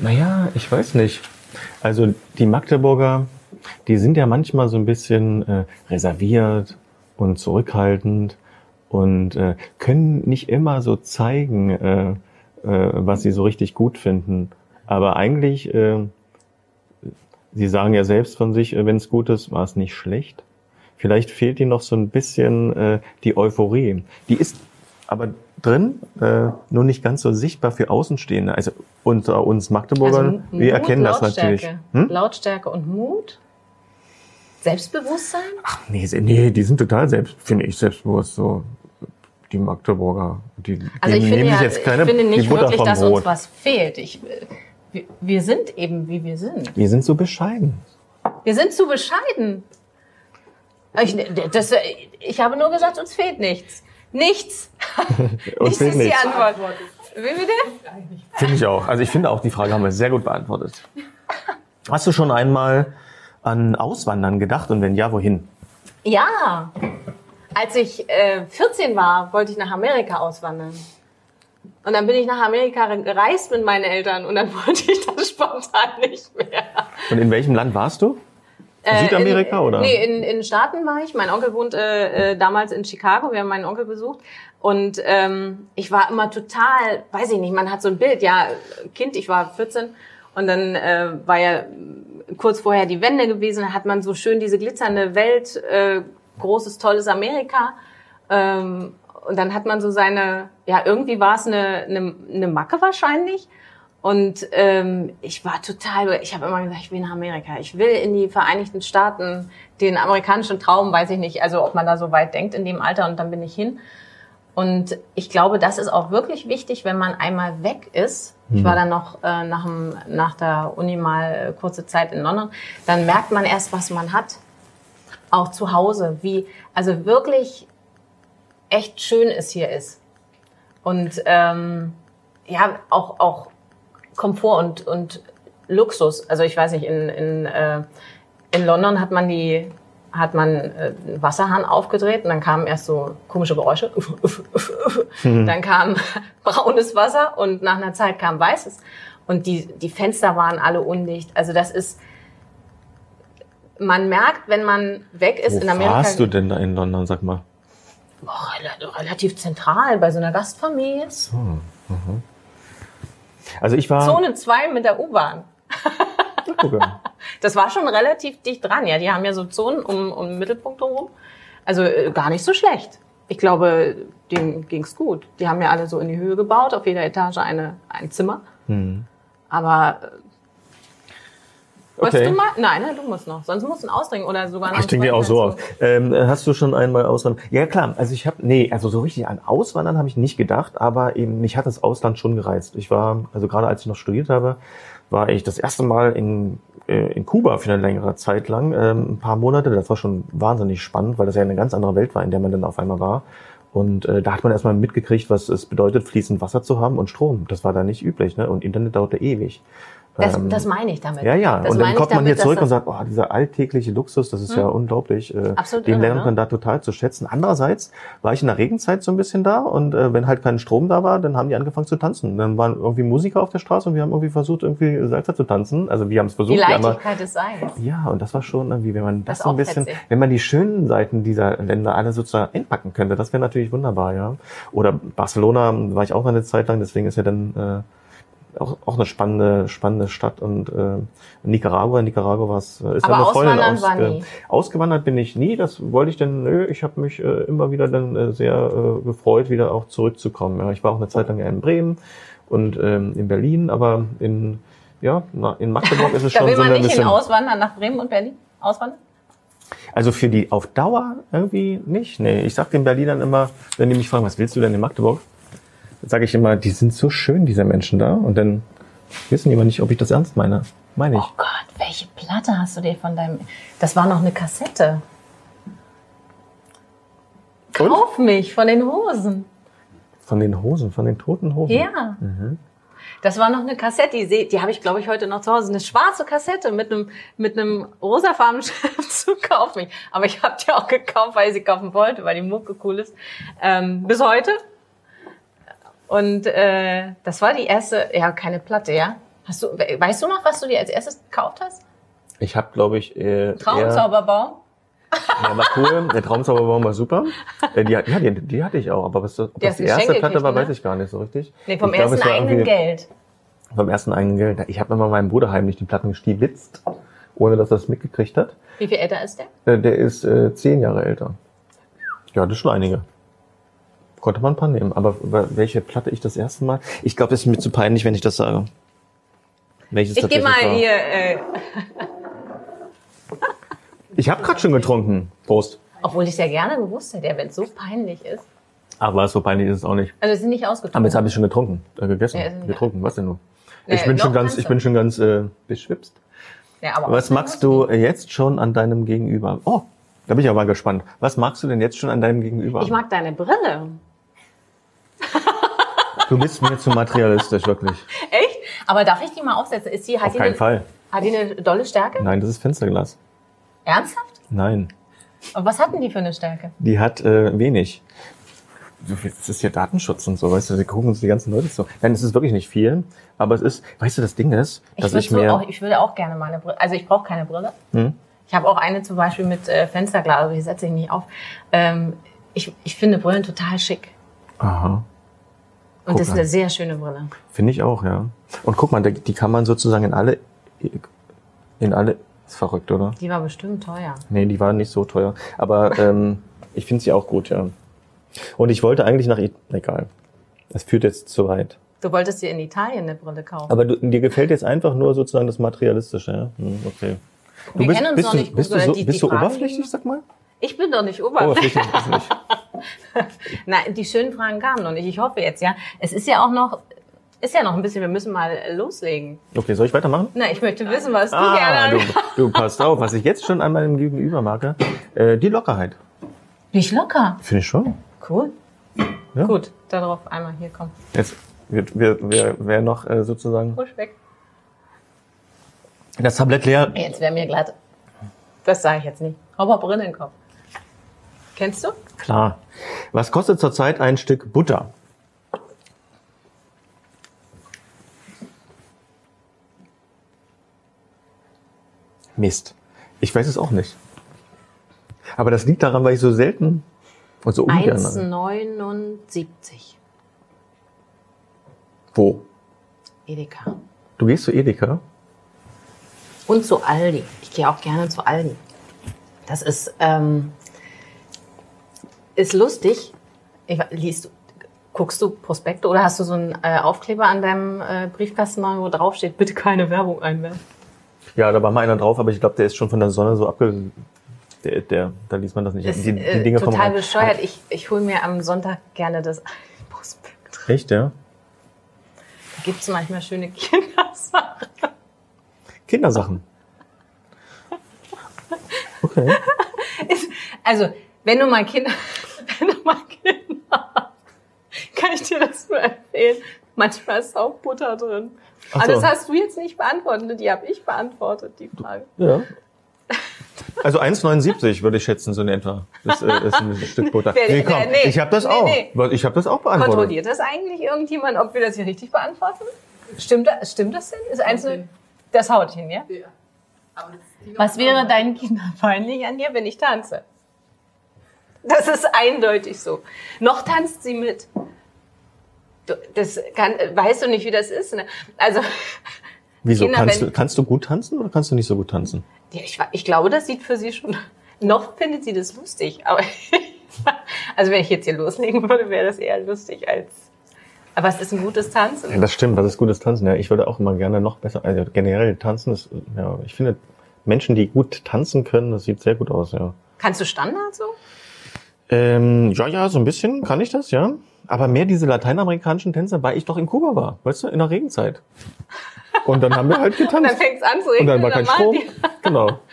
Naja, ich weiß nicht. Also die Magdeburger, die sind ja manchmal so ein bisschen äh, reserviert und zurückhaltend. und äh, können nicht immer so zeigen, äh, äh, was sie so richtig gut finden. Aber eigentlich, äh, sie sagen ja selbst von sich, äh, wenn es gut ist, war es nicht schlecht. Vielleicht fehlt ihnen noch so ein bisschen äh, die Euphorie. Die ist aber drin, äh, nur nicht ganz so sichtbar für Außenstehende. Also unter uns Magdeburgern, Also wir Mut, erkennen das natürlich. Hm? Lautstärke und Mut. Selbstbewusstsein? Ach nee, nee, die sind total selbst, finde ich, selbstbewusst so. Die Magdeburger, die, Also die ich finde, nehmen ja, sich jetzt keine ich finde die nicht wirklich, dass Brot. uns was fehlt. Ich, wir, wir sind eben, wie wir sind. Wir sind so bescheiden. Wir sind zu bescheiden. Ich, das, ich habe nur gesagt, uns fehlt nichts. Nichts. [laughs] nichts ist die nichts. Antwort. Wie bitte? Finde ich auch. Also ich finde auch, die Frage haben wir sehr gut beantwortet. [laughs] Hast du schon einmal an Auswandern gedacht und wenn ja, wohin? Ja. Als ich äh, 14 war, wollte ich nach Amerika auswandern. Und dann bin ich nach Amerika gereist mit meinen Eltern und dann [laughs] wollte ich das spontan nicht mehr. Und in welchem Land warst du? Äh, Südamerika in, oder? Nee, in, in Staaten war ich. Mein Onkel wohnt äh, äh, damals in Chicago. Wir haben meinen Onkel besucht. Und ähm, ich war immer total, weiß ich nicht, man hat so ein Bild, ja, Kind, ich war 14 und dann äh, war ja kurz vorher die Wende gewesen, hat man so schön diese glitzernde Welt, äh, großes, tolles Amerika. Ähm, und dann hat man so seine, ja, irgendwie war es eine, eine, eine Macke wahrscheinlich. Und ähm, ich war total, ich habe immer gesagt, ich will nach Amerika. Ich will in die Vereinigten Staaten, den amerikanischen Traum, weiß ich nicht, also ob man da so weit denkt in dem Alter und dann bin ich hin. Und ich glaube, das ist auch wirklich wichtig, wenn man einmal weg ist. Ich war dann noch äh, nach, dem, nach der Uni mal äh, kurze Zeit in London. Dann merkt man erst, was man hat. Auch zu Hause. Wie, also wirklich echt schön es hier ist. Und ähm, ja, auch, auch Komfort und, und Luxus. Also ich weiß nicht, in, in, äh, in London hat man die hat man äh, einen Wasserhahn aufgedreht und dann kamen erst so komische Geräusche. [laughs] Dann kam [laughs] braunes Wasser und nach einer Zeit kam weißes. Und die, die Fenster waren alle undicht. Also das ist, man merkt, wenn man weg ist Wo in Amerika. warst du denn da in London, sag mal? Rela- relativ zentral bei so einer Gastfamilie. Also ich war... Zone 2 mit der U-Bahn. [laughs] Gucke. [laughs] Das war schon relativ dicht dran. Ja, die haben ja so Zonen um, um den Mittelpunkt herum. Also äh, gar nicht so schlecht. Ich glaube, denen ging's gut. Die haben ja alle so in die Höhe gebaut, auf jeder Etage eine, ein Zimmer. Hm. Aber äh, Okay. du mal? Nein, nein, du musst noch. Sonst musst du ihn ausdringen oder sogar noch Ich denke auch so aus. Ähm, hast du schon einmal auswandern? Ja klar, also ich habe, nee, also so richtig an Auswandern habe ich nicht gedacht, aber eben mich hat das Ausland schon gereizt. Ich war, also gerade als ich noch studiert habe, war ich das erste Mal in, äh, in Kuba für eine längere Zeit lang, ähm, ein paar Monate. Das war schon wahnsinnig spannend, weil das ja eine ganz andere Welt war, in der man dann auf einmal war. Und äh, da hat man erstmal mitgekriegt, was es bedeutet, fließend Wasser zu haben und Strom. Das war da nicht üblich, ne? Und Internet dauerte ewig. Das, Ähm, das meine ich damit. ja, ja. Das und dann kommt man hier damit, zurück dass und sagt, oh, dieser alltägliche Luxus, das ist ja unglaublich. Äh, Absolut den irre, lernt ne? man da total zu schätzen. Andererseits war ich in der Regenzeit so ein bisschen da und äh, wenn halt kein Strom da war, dann haben die angefangen zu tanzen. Dann waren irgendwie Musiker auf der Straße und wir haben irgendwie versucht, irgendwie Salsa zu tanzen. Also wir haben es die versucht. haben- Leichtigkeit des Seins. ja, und das war schon irgendwie, wenn man das, Das so ein bisschen, fetzig. wenn man die schönen Seiten dieser Länder alle sozusagen einpacken könnte, das wäre natürlich wunderbar, ja. Oder Barcelona war ich auch eine Zeit lang, deswegen ist ja dann äh, auch, auch eine spannende, spannende Stadt und äh, Nicaragua, Nicaragua war es, äh, ist Aber ja eine Freundin ausge- nie. ausgewandert bin ich nie, das wollte ich denn, nö, ich habe mich äh, immer wieder dann äh, sehr äh, gefreut, wieder auch zurückzukommen. Ja, ich war auch eine Zeit lang in Bremen und ähm, in Berlin, aber in ja, na, in Magdeburg ist es [laughs] Da schon will so man ein nicht bisschen auswandern nach Bremen und Berlin? Auswandern? also für die auf Dauer irgendwie nicht. Nee, ich sag den Berlinern immer, wenn die mich fragen, was willst du denn in Magdeburg? Sage ich immer, die sind so schön, diese Menschen da. Und dann wissen die immer nicht, ob ich das ernst meine. Meine ich. Oh Gott, welche Platte hast du dir von deinem... Das war noch eine Kassette. Und? Kauf mich von den Hosen. Von den Hosen, von den toten Hosen. Ja. Das war noch eine Kassette, die, die habe ich, glaube ich, heute noch zu Hause. Eine schwarze Kassette mit einem, mit einem rosafarbenen [laughs] Schriftzug Kauf mich. Aber ich habe die auch gekauft, weil ich sie kaufen wollte, weil die Mucke cool ist. Ähm, bis heute. Und äh, das war die erste, ja, keine Platte, ja. Hast du, we- weißt du noch, was du dir als erstes gekauft hast? Ich habe, glaube ich, äh, Traumzauberbaum? Der war cool, der Traumzauberbaum war super. Äh, die, ja, die, die hatte ich auch, aber was, ob das die erste Platte war, ne? weiß ich gar nicht so richtig. Nee, vom ich ersten war eigenen Geld. Vom ersten eigenen Geld. Ich habe immer meinem Bruder heimlich die Platten gestiebitzt, ohne dass er es mitgekriegt hat. Wie viel älter ist der? Äh, Der ist äh, zehn Jahre älter. Ja, das ist schon einige. Konnte man ein paar nehmen. Aber über welche Platte ich das erste Mal? Ich glaube, das ist mir zu peinlich, wenn ich das sage. Welches Ich gehe mal war. hier. Äh, Ich habe gerade schon getrunken. Prost. obwohl ich es ja gerne gewusst hätte, wenn es so peinlich ist. Aber so peinlich ist es auch nicht. Also es sind nicht ausgetrunken. Aber jetzt habe ich schon getrunken. Äh, gegessen. Ja, ist nicht- getrunken. Was denn nun? Nee, ich bin schon ganz, ich bin schon ganz äh, beschwipst. ja, aber Was magst du äh, jetzt schon an deinem Gegenüber? Oh, da bin ich aber mal gespannt. Was magst du denn jetzt schon an deinem Gegenüber? Ich mag deine Brille. Du bist mir zu materialistisch, wirklich. Echt? Aber darf ich die mal aufsetzen? Ist die, hat Auf die keinen eine, Fall. Hat die eine dolle Stärke? Nein, das ist Fensterglas. Ernsthaft? Nein. Und was hatten die für eine Stärke? Die hat äh, wenig. Das ist ja Datenschutz und so, weißt du, die gucken uns die ganzen Leute so. Nein, es ist wirklich nicht viel, aber es ist, weißt du, das Ding ist, Ich, dass ich so mir, auch, ich würde auch gerne mal eine Brille. Also ich brauche keine Brille. Hm? Ich habe auch eine zum Beispiel mit äh, Fensterglas, aber die setze ich nicht auf. Ähm, ich, ich finde Brillen total schick. aha, Und Guck das ist mal. eine sehr schöne Brille. finde ich auch, ja. Und guck mal, die, kann man sozusagen in alle, in alle, ist verrückt, oder? Die war bestimmt teuer. Nee, die war nicht so teuer. Aber ähm, ich finde sie auch gut, ja. Und ich wollte eigentlich nach, I egal, es führt jetzt zu weit. Du wolltest dir in Italien eine Brille kaufen. Aber du, dir gefällt jetzt einfach nur sozusagen das Materialistische, ja? Hm, okay. Du Wir bist, kennen uns bist noch du, nicht gut, bist du, so, die- bist die du Fragen- oberflächlich, sag mal? Ich bin doch nicht oberflächlich. Oberflächlich ist nicht. [laughs] Nein, die schönen Fragen kamen noch nicht. Ich hoffe jetzt, ja. Es ist ja auch noch, ist ja noch ein bisschen, wir müssen mal äh, loslegen. Okay, soll ich weitermachen? Na, ich möchte wissen, was du Ah, gerne du, du passt auf, was ich jetzt schon an meinem Gegenüber mag, äh, die Lockerheit. Nicht locker. Finde ich schon. Cool. Ja. Gut, darauf einmal hier kommen. Jetzt wird wer, wer, wer noch äh, sozusagen Push weg. das Tablett leer. Jetzt wäre mir glatt. Das sage ich jetzt nicht. Aber Brille in den Kopf. Kennst du? Klar. Was kostet zurzeit ein Stück Butter? Mist. Ich weiß es auch nicht. Aber das liegt daran, weil ich so selten und so ungern. 1,79. Wo? Edeka. Du gehst zu Edeka? Und zu Aldi. Ich gehe auch gerne zu Aldi. Das ist, ähm, ist lustig. Ich, liest du, guckst du Prospekte oder hast du so einen äh, Aufkleber an deinem äh, Briefkasten, wo drauf steht, bitte keine Werbung einwerfen? Ja, da war mal einer drauf, aber ich glaube, der ist schon von der Sonne so abge... Der, der, da liest man das nicht. Ist die, die äh, Dinge vom total bescheuert. Ich, ich hole mir am Sonntag gerne das [laughs] Prospekt. Echt, ja? Da gibt's manchmal schöne [laughs] Kindersachen. Kindersachen. Okay. [laughs] Also, wenn du mal Kinder, mal Kinder kann ich dir das nur empfehlen. Manchmal ist auch Butter drin. So. das hast du jetzt nicht beantwortet, die habe ich beantwortet, die Frage. Ja. Also 1,79 würde ich schätzen, so in etwa. Das äh, ist ein Stück Butter. Nee, komm, nee. ich habe das Nee, auch. nee. Ich habe das auch beantwortet. Kontrolliert das eigentlich irgendjemand, ob wir das hier richtig beantworten? Stimmt das, stimmt das denn? Ist eins, das haut hin, ja? Ja. Aber das Ding Was wäre deinen Kindern peinlich an dir, wenn ich tanze? Das ist eindeutig so. Noch tanzt sie mit. Das kann, weißt du nicht, wie das ist. Ne? Also, [laughs] Wieso? Kinder, kannst, du, kannst du gut tanzen oder kannst du nicht so gut tanzen? ja, ich, ich glaube, das sieht für sie schon. Noch findet sie das lustig. Aber [laughs] also, wenn ich jetzt hier loslegen würde, wäre das eher lustig als. Aber es ist ein gutes Ja, Tanzen. das stimmt, das ist gutes Tanzen. Ja, ich würde auch immer gerne noch besser. Also generell tanzen ist, ja, ich finde Menschen, die gut tanzen können, das sieht sehr gut aus, ja. Kannst du Standard so? Ähm, ja, ja, so ein bisschen kann ich das, ja. Aber mehr diese lateinamerikanischen Tänzer, weil ich doch in Kuba war, weißt du, in der Regenzeit. Und dann haben wir halt [laughs] Und dann getanzt. fängt es an zu Und regnen. dann war kein machen Strom. Genau. [laughs]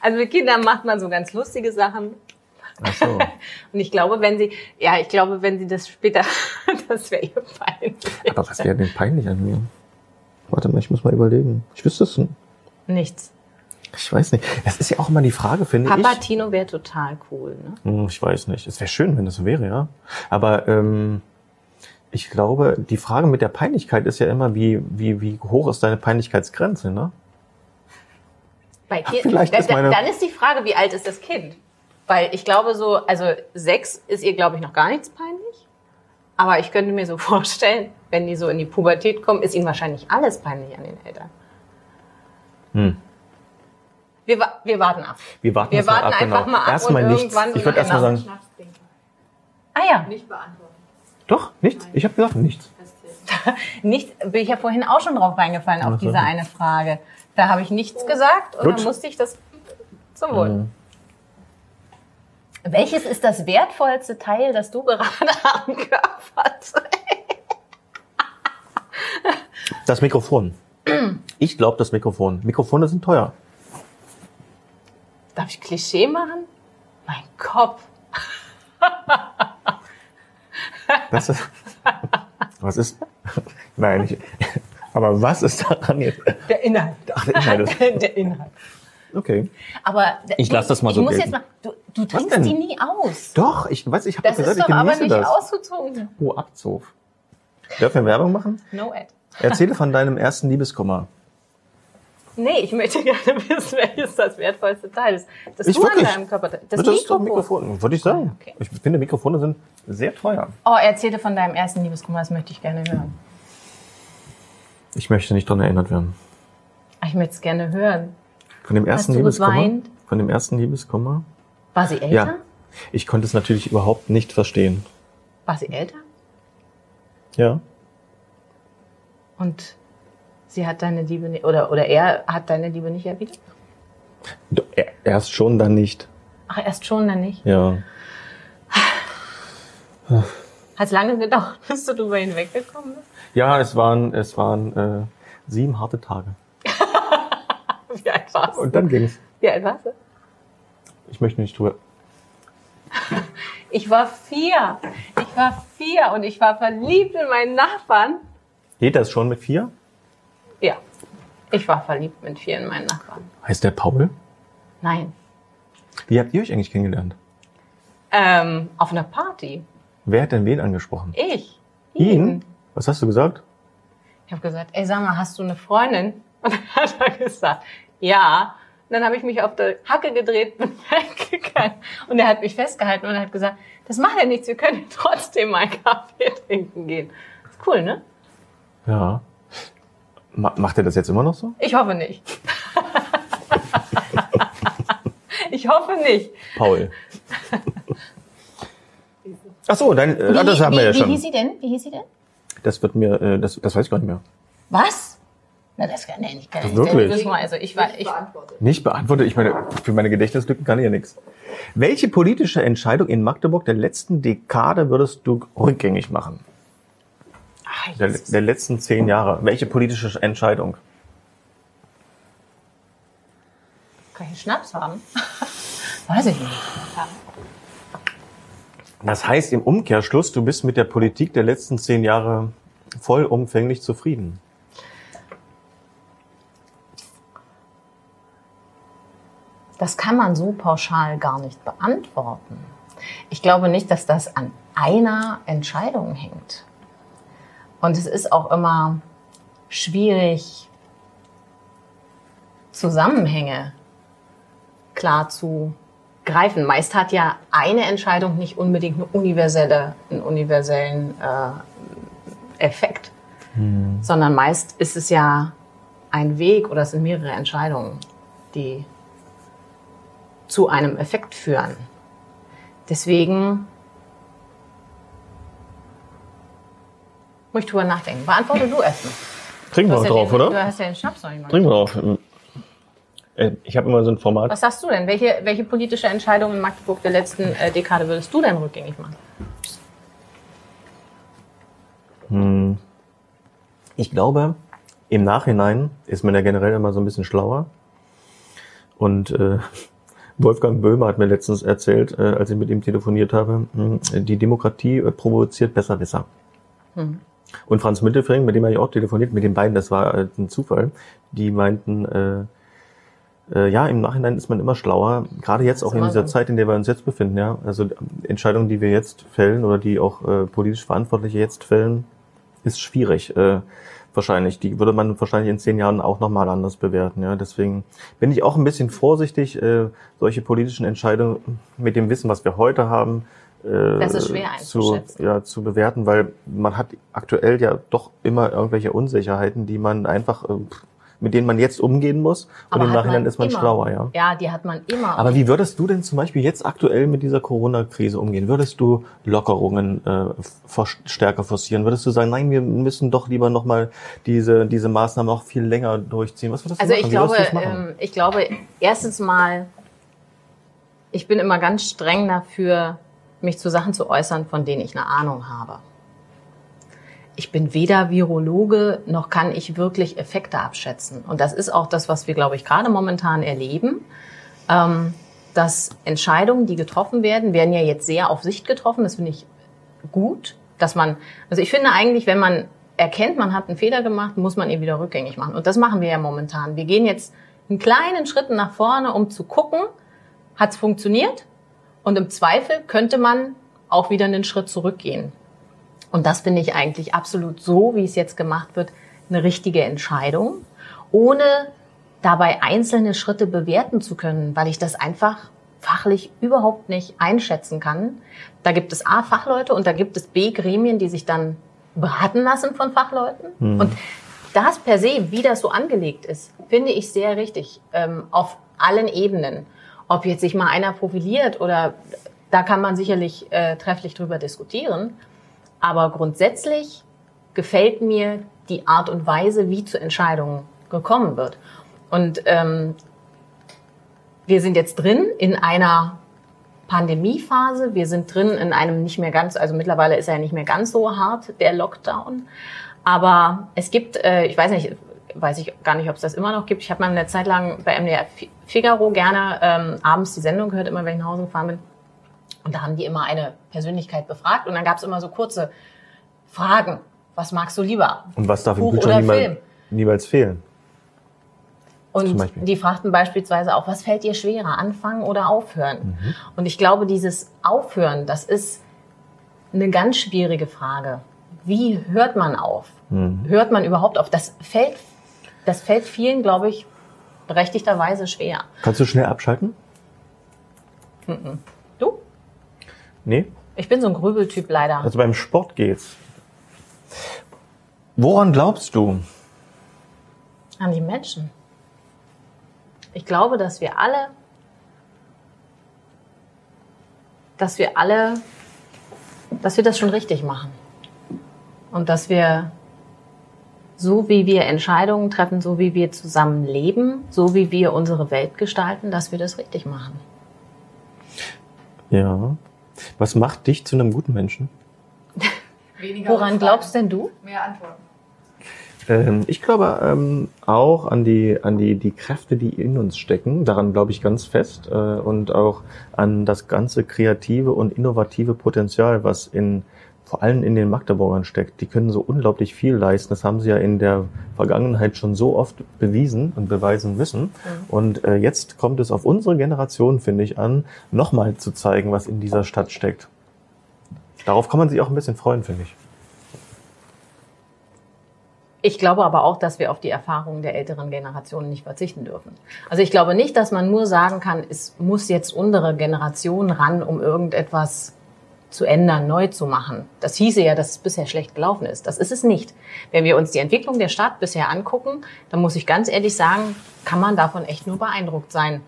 Also mit Kindern macht man so ganz lustige Sachen. Ach so. [laughs] Und ich glaube, wenn sie, ja, ich glaube, wenn sie das später, das wäre ihr peinlich. Aber was wäre denn peinlich an mir? Warte mal, ich muss mal überlegen. Ich wüsste es. nicht. Nichts. Ich weiß nicht. Es ist ja auch immer die Frage, finde Papa ich. Tino wäre total cool, ne? Hm, Ich weiß nicht. Es wäre schön, wenn das so wäre, ja. Aber ähm, ich glaube, die Frage mit der Peinlichkeit ist ja immer, wie, wie, wie hoch ist deine Peinlichkeitsgrenze, ne? Bei kind, vielleicht ist meine- da, dann ist die Frage, wie alt ist das Kind? Weil ich glaube so, also sechs ist ihr, glaube ich, noch gar nichts peinlich. Aber ich könnte mir so [laughs] vorstellen, wenn die so in die Pubertät kommen, ist ihnen wahrscheinlich alles peinlich an den Eltern. Hm. Wir, wir warten ab. Wir warten, Wir jetzt mal warten ab, einfach genau. mal ab Erstmal und nichts. irgendwann Ich würde erstmal sagen. Ah ja, Nicht beantworten. doch, nichts. Ich habe gesagt, nichts. Das zählt. [laughs] nicht, bin ich ja vorhin auch schon drauf reingefallen, auf diese eine Frage. Da habe ich nichts gesagt und Gut. dann musste ich das zum Wohl. Mhm. Welches ist das wertvollste Teil, das du gerade [laughs] am Körper trägst? Das Mikrofon. Ich glaube, das Mikrofon. Mikrofone sind teuer. Darf ich Klischee machen? Mein Kopf. Das ist, was ist? Nein, ich, aber was ist daran jetzt? Der Inhalt. Ach, der Inhalt ist, [laughs] Der Inhalt. okay. Aber Ich lass das mal ich so muss gelten. jetzt mal, du, du trinkst die nie aus. Doch, ich weiß, ich habe Das gesagt, ist ich doch aber genieße nicht das. ausgetrunken. Oh, Abzug. Dürfen wir Werbung machen? No ad. Erzähle von deinem ersten Liebeskummer. Nee, ich möchte gerne [laughs] wissen, welches das wertvollste Teil ist. Das Ich du wirklich? an deinem Körper. Das, ist doch Mikrofon. Mikrofon. Würde ich sagen. Okay. Ich finde, Mikrofone sind sehr teuer. Oh, erzähle von deinem ersten Liebeskummer, das möchte ich gerne hören. Ich möchte nicht daran erinnert werden. Ah, Ich möchte es gerne hören. Von dem ersten du Liebeskummer. Von dem ersten Liebeskummer. War sie älter? Ja. Ich konnte es natürlich überhaupt nicht verstehen. War sie älter? Ja. Und sie hat deine Liebe nicht, oder, oder er hat deine Liebe nicht erwidert? Er- Erst schon, dann nicht. Ach, erst schon, dann nicht. Ja. Hat es lange gedauert, [laughs] bis du drüber hinweggekommen bist? Ja, es waren, es waren äh, sieben harte Tage. [laughs] Wie alt warst du? Und dann ging's. Wie alt warst du? Ich möchte nicht drüber. Ich war vier. Ich war vier und ich war verliebt in meinen Nachbarn. Geht das schon mit vier? Ja. Ich war verliebt mit vier in meinen Nachbarn. Heißt der Paul? Nein. Wie habt ihr euch eigentlich kennengelernt? Ähm, auf einer Party. Wer hat denn wen angesprochen? Ich. Ihn? Was hast du gesagt? Ich habe gesagt, ey, sag mal, hast du eine Freundin? [laughs] Und dann hat er gesagt, ja. Und dann habe ich mich auf der Hacke gedreht, bin [laughs] weggegangen. Und er hat mich festgehalten und hat gesagt, das macht ja nichts, wir können [laughs] trotzdem mal Kaffee trinken gehen. Ist cool, ne? Ja. Ma macht er das jetzt immer noch so? Ich hoffe nicht. [laughs] ich hoffe nicht. Paul. Ach so, dein, äh, ah, das haben wir ja wie, schon. Wie hieß sie denn? Wie hieß sie denn? Das wird mir, äh, das, das weiß ich gar nicht mehr. Was? Na, das kann nee, ich kann nicht. Wirklich? Das mal, also ich war, Nicht ich, beantwortet. Nicht beantwortet. Ich meine, für meine Gedächtnislücken kann ich ja nichts. Welche politische Entscheidung in Magdeburg der letzten Dekade würdest du rückgängig machen? Ah, Der, der letzten zehn Jahre. Welche politische Entscheidung? kann ich einen Schnaps haben? [laughs] Weiß ich nicht. Das heißt im Umkehrschluss, du bist mit der Politik der letzten zehn Jahre vollumfänglich zufrieden. Das kann man so pauschal gar nicht beantworten. Ich glaube nicht, dass das an einer Entscheidung hängt. Und es ist auch immer schwierig, Zusammenhänge klar zu greifen. Meist hat ja eine Entscheidung nicht unbedingt eine universelle, einen universellen äh, Effekt, sondern meist ist es ja ein Weg oder es sind mehrere Entscheidungen, die zu einem Effekt führen. Deswegen muss ich drüber nachdenken. Beantworte du erstmal. Trinken Du wir noch ja drauf, den, Du oder? hast ja den Schnaps noch nicht mal. Trinken wir drauf. Äh, Ich habe immer so ein Format. Was sagst du denn? Welche, welche politische Entscheidung in Magdeburg der letzten äh, Dekade würdest du denn rückgängig machen? Ich glaube, im Nachhinein ist man ja generell immer so ein bisschen schlauer. Und äh, [laughs] Wolfgang Böhmer hat mir letztens erzählt, äh, als ich mit ihm telefoniert habe, mh, die Demokratie äh, provoziert Besserwisser. Und Franz Mittelfring, mit dem habe ich auch telefoniert, mit den beiden, das war äh, ein Zufall, die meinten, äh, äh, ja, im Nachhinein ist man immer schlauer, gerade jetzt auch in dieser. Zeit, in der wir uns jetzt befinden, ja. Also Entscheidungen, die wir jetzt fällen oder die auch äh, politisch Verantwortliche jetzt fällen, ist schwierig. Äh, wahrscheinlich. Die würde man wahrscheinlich in zehn Jahren auch nochmal anders bewerten. Ja, deswegen bin ich auch ein bisschen vorsichtig, äh, solche politischen Entscheidungen mit dem Wissen, was wir heute haben, Das ist schwer zu, ja, zu bewerten, weil man hat aktuell ja doch immer irgendwelche Unsicherheiten, die man einfach, äh, mit denen man jetzt umgehen muss. Und Aber im Nachhinein man ist man immer. schlauer, ja. Ja, die hat man immer. Aber wie würdest du denn zum Beispiel jetzt aktuell mit dieser Corona-Krise umgehen? Würdest du Lockerungen äh, stärker forcieren? Würdest du sagen, nein, wir müssen doch lieber nochmal diese, diese Maßnahmen auch viel länger durchziehen? Was würdest du Also machen? ich Wie würdest glaube, ähm, ich glaube, erstens mal, ich bin immer ganz streng dafür, mich zu Sachen zu äußern, von denen ich eine Ahnung habe. Ich bin weder Virologe, noch kann ich wirklich Effekte abschätzen. Und das ist auch das, was wir, glaube ich, gerade momentan erleben. Ähm, dass Entscheidungen, die getroffen werden, werden ja jetzt sehr auf Sicht getroffen. Das finde ich gut, dass man, also ich finde eigentlich, wenn man erkennt, man hat einen Fehler gemacht, muss man ihn wieder rückgängig machen. Und das machen wir ja momentan. Wir gehen jetzt einen kleinen Schritt nach vorne, um zu gucken, hat es funktioniert? Und im Zweifel könnte man auch wieder einen Schritt zurückgehen. Und das finde ich eigentlich absolut so, wie es jetzt gemacht wird, eine richtige Entscheidung, ohne dabei einzelne Schritte bewerten zu können, weil ich das einfach fachlich überhaupt nicht einschätzen kann. Da gibt es A Fachleute und da gibt es B Gremien, die sich dann beraten lassen von Fachleuten. Und das per se, wie das so angelegt ist, finde ich sehr richtig ähm, auf allen Ebenen. Ob jetzt sich mal einer profiliert oder da kann man sicherlich äh, trefflich drüber diskutieren. Aber grundsätzlich gefällt mir die Art und Weise, wie zu Entscheidungen gekommen wird. Und ähm, wir sind jetzt drin in einer Pandemiephase. Wir sind drin in einem nicht mehr ganz, also mittlerweile ist er ja nicht mehr ganz so hart, der Lockdown. Aber es gibt, äh, ich weiß nicht, weiß ich gar nicht, ob es das immer noch gibt. Ich habe mal eine Zeit lang bei MDR Figaro gerne ähm, abends die Sendung gehört, immer wenn ich nach Hause gefahren bin. Und da haben die immer eine Persönlichkeit befragt und dann gab es immer so kurze Fragen. Was magst du lieber? Und was darf im Buch Kühlschrank oder niemals, Film? niemals fehlen? Und die fragten beispielsweise auch, was fällt dir schwerer, anfangen oder aufhören? Mhm. Und ich glaube, dieses Aufhören, das ist eine ganz schwierige Frage. Wie hört man auf? Mhm. Hört man überhaupt auf? Das fällt, das fällt vielen, glaube ich, berechtigterweise schwer. Kannst du schnell abschalten? Du? Nee? Ich bin so ein Grübeltyp leider. Also beim Sport geht's. Woran glaubst du? An die Menschen. Ich glaube, dass wir alle, dass wir alle, dass wir das schon richtig machen. Und dass wir, so wie wir Entscheidungen treffen, so wie wir zusammen leben, so wie wir unsere Welt gestalten, dass wir das richtig machen. Ja. Was macht dich zu einem guten Menschen? [laughs] Weniger Woran Fragen, glaubst denn du? Mehr Antworten. Ähm, ich glaube ähm, auch an die an die die Kräfte, die in uns stecken. Daran glaube ich ganz fest äh, und auch an das ganze kreative und innovative Potenzial, was in vor allem in den Magdeburgern steckt. Die können so unglaublich viel leisten. Das haben sie ja in der Vergangenheit schon so oft bewiesen und beweisen müssen. Und äh, jetzt kommt es auf unsere Generation, finde ich, an, nochmal zu zeigen, was in dieser Stadt steckt. Darauf kann man sich auch ein bisschen freuen, finde ich. Ich glaube aber auch, dass wir auf die Erfahrungen der älteren Generationen nicht verzichten dürfen. Also ich glaube nicht, dass man nur sagen kann, es muss jetzt unsere Generation ran, um irgendetwas zu ändern, neu zu machen. Das hieße ja, dass es bisher schlecht gelaufen ist. Das ist es nicht. Wenn wir uns die Entwicklung der Stadt bisher angucken, dann muss ich ganz ehrlich sagen, kann man davon echt nur beeindruckt sein,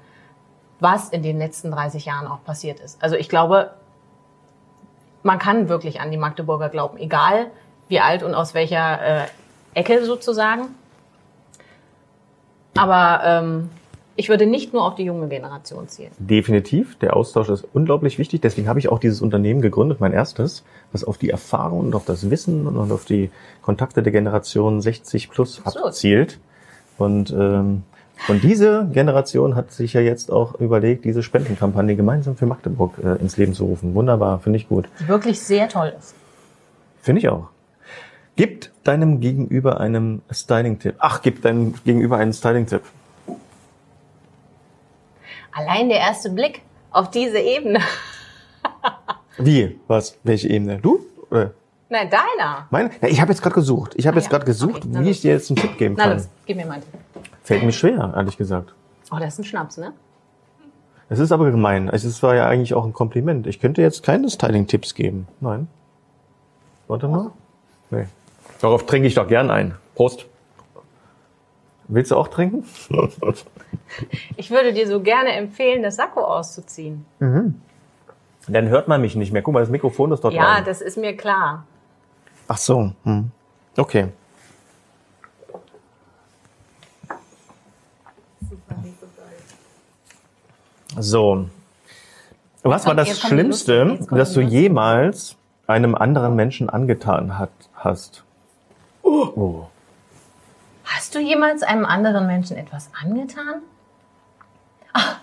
was in den letzten 30 Jahren auch passiert ist. Also ich glaube, man kann wirklich an die Magdeburger glauben, egal wie alt und aus welcher äh, Ecke sozusagen. Aber ähm, ich würde nicht nur auf die junge Generation zielen. Definitiv. Der Austausch ist unglaublich wichtig. Deswegen habe ich auch dieses Unternehmen gegründet, mein erstes, das auf die Erfahrung und auf das Wissen und auf die Kontakte der Generation 60 plus abzielt. Und ähm, und diese Generation hat sich ja jetzt auch überlegt, diese Spendenkampagne gemeinsam für Magdeburg äh, ins Leben zu rufen. Wunderbar, finde ich gut. Die wirklich sehr toll ist. Finde ich auch. Gib deinem Gegenüber einen Styling-Tipp. Ach, gib deinem Gegenüber einen Styling-Tipp. Allein der erste Blick auf diese Ebene. [laughs] Wie? Was? Welche Ebene? Du? Oder? Nein, deiner. Mein, ja, ich habe jetzt gerade gesucht. Ich habe Ah, jetzt ja. gerade gesucht, Okay, na wie los. ich dir jetzt einen Tipp geben Na kann. los, gib mir mal einen Tipp. Fällt mir schwer, ehrlich gesagt. Oh, das ist ein Schnaps, ne? Es ist aber gemein. Also, Es war ja eigentlich auch ein Kompliment. Ich könnte jetzt keine Styling-Tipps geben. Nein. Warte mal. Nee. Darauf trinke ich doch gern ein. Prost. Willst du auch trinken? [laughs] Ich würde dir so gerne empfehlen, das Sakko auszuziehen. Dann hört man mich nicht mehr. Guck mal, das Mikrofon ist dort Ja, rein. das ist mir klar. Ach so. Hm. Okay. So. Was war das Schlimmste, jetzt kommt das die du jemals einem anderen Menschen angetan hat, hast? Oh. Hast du jemals einem anderen Menschen etwas angetan? Ah,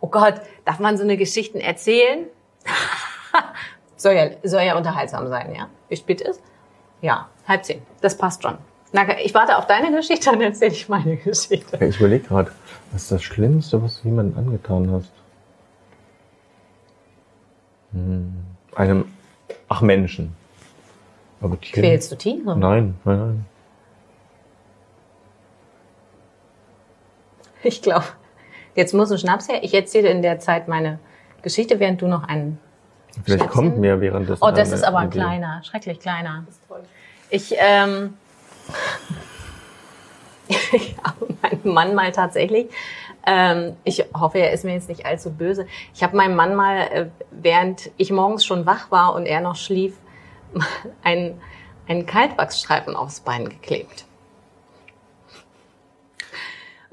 oh Gott, darf man so eine Geschichten erzählen? [laughs] soll, ja, soll ja unterhaltsam sein, ja? Wie spät ist? Ja, halb zehn. Das passt schon. Na, ich warte auf deine Geschichte, dann erzähle ich meine Geschichte. Ich überlege gerade, was ist das Schlimmste, was du jemandem angetan hast? Hm. Einem, ach Menschen. Aber Tieren? Quälst du Tiere? Nein, nein, nein. [laughs] Ich glaube, jetzt muss ein Schnaps her. Ich erzähle in der Zeit meine Geschichte, während du noch einen... Vielleicht Schnäpschen? kommt mir währenddessen. Oh, das ist aber ein kleiner, schrecklich kleiner. Ich, ähm, [laughs] ich habe meinen Mann mal tatsächlich, ähm, ich hoffe, er ist mir jetzt nicht allzu böse. Ich habe meinem Mann mal, äh, während ich morgens schon wach war und er noch schlief, [laughs] einen, einen Kaltwachsstreifen aufs Bein geklebt.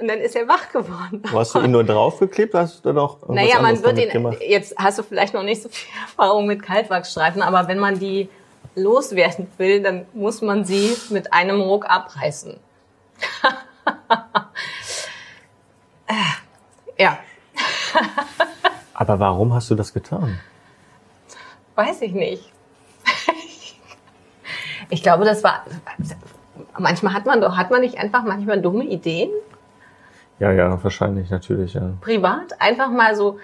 Und dann ist er wach geworden. Wo Hast du ihn nur draufgeklebt, hast du doch Naja, man wird ihn, gemacht? jetzt hast du vielleicht noch nicht so viel [laughs] Erfahrung mit Kaltwachsstreifen, aber wenn man die loswerden will, dann muss man sie mit einem Ruck abreißen. [laughs] Ja, Aber warum hast du das getan? weiß ich nicht. Ich glaube, das war, manchmal hat man doch, hat man nicht einfach manchmal dumme Ideen? Ja, ja, wahrscheinlich, natürlich, ja. privat einfach mal so,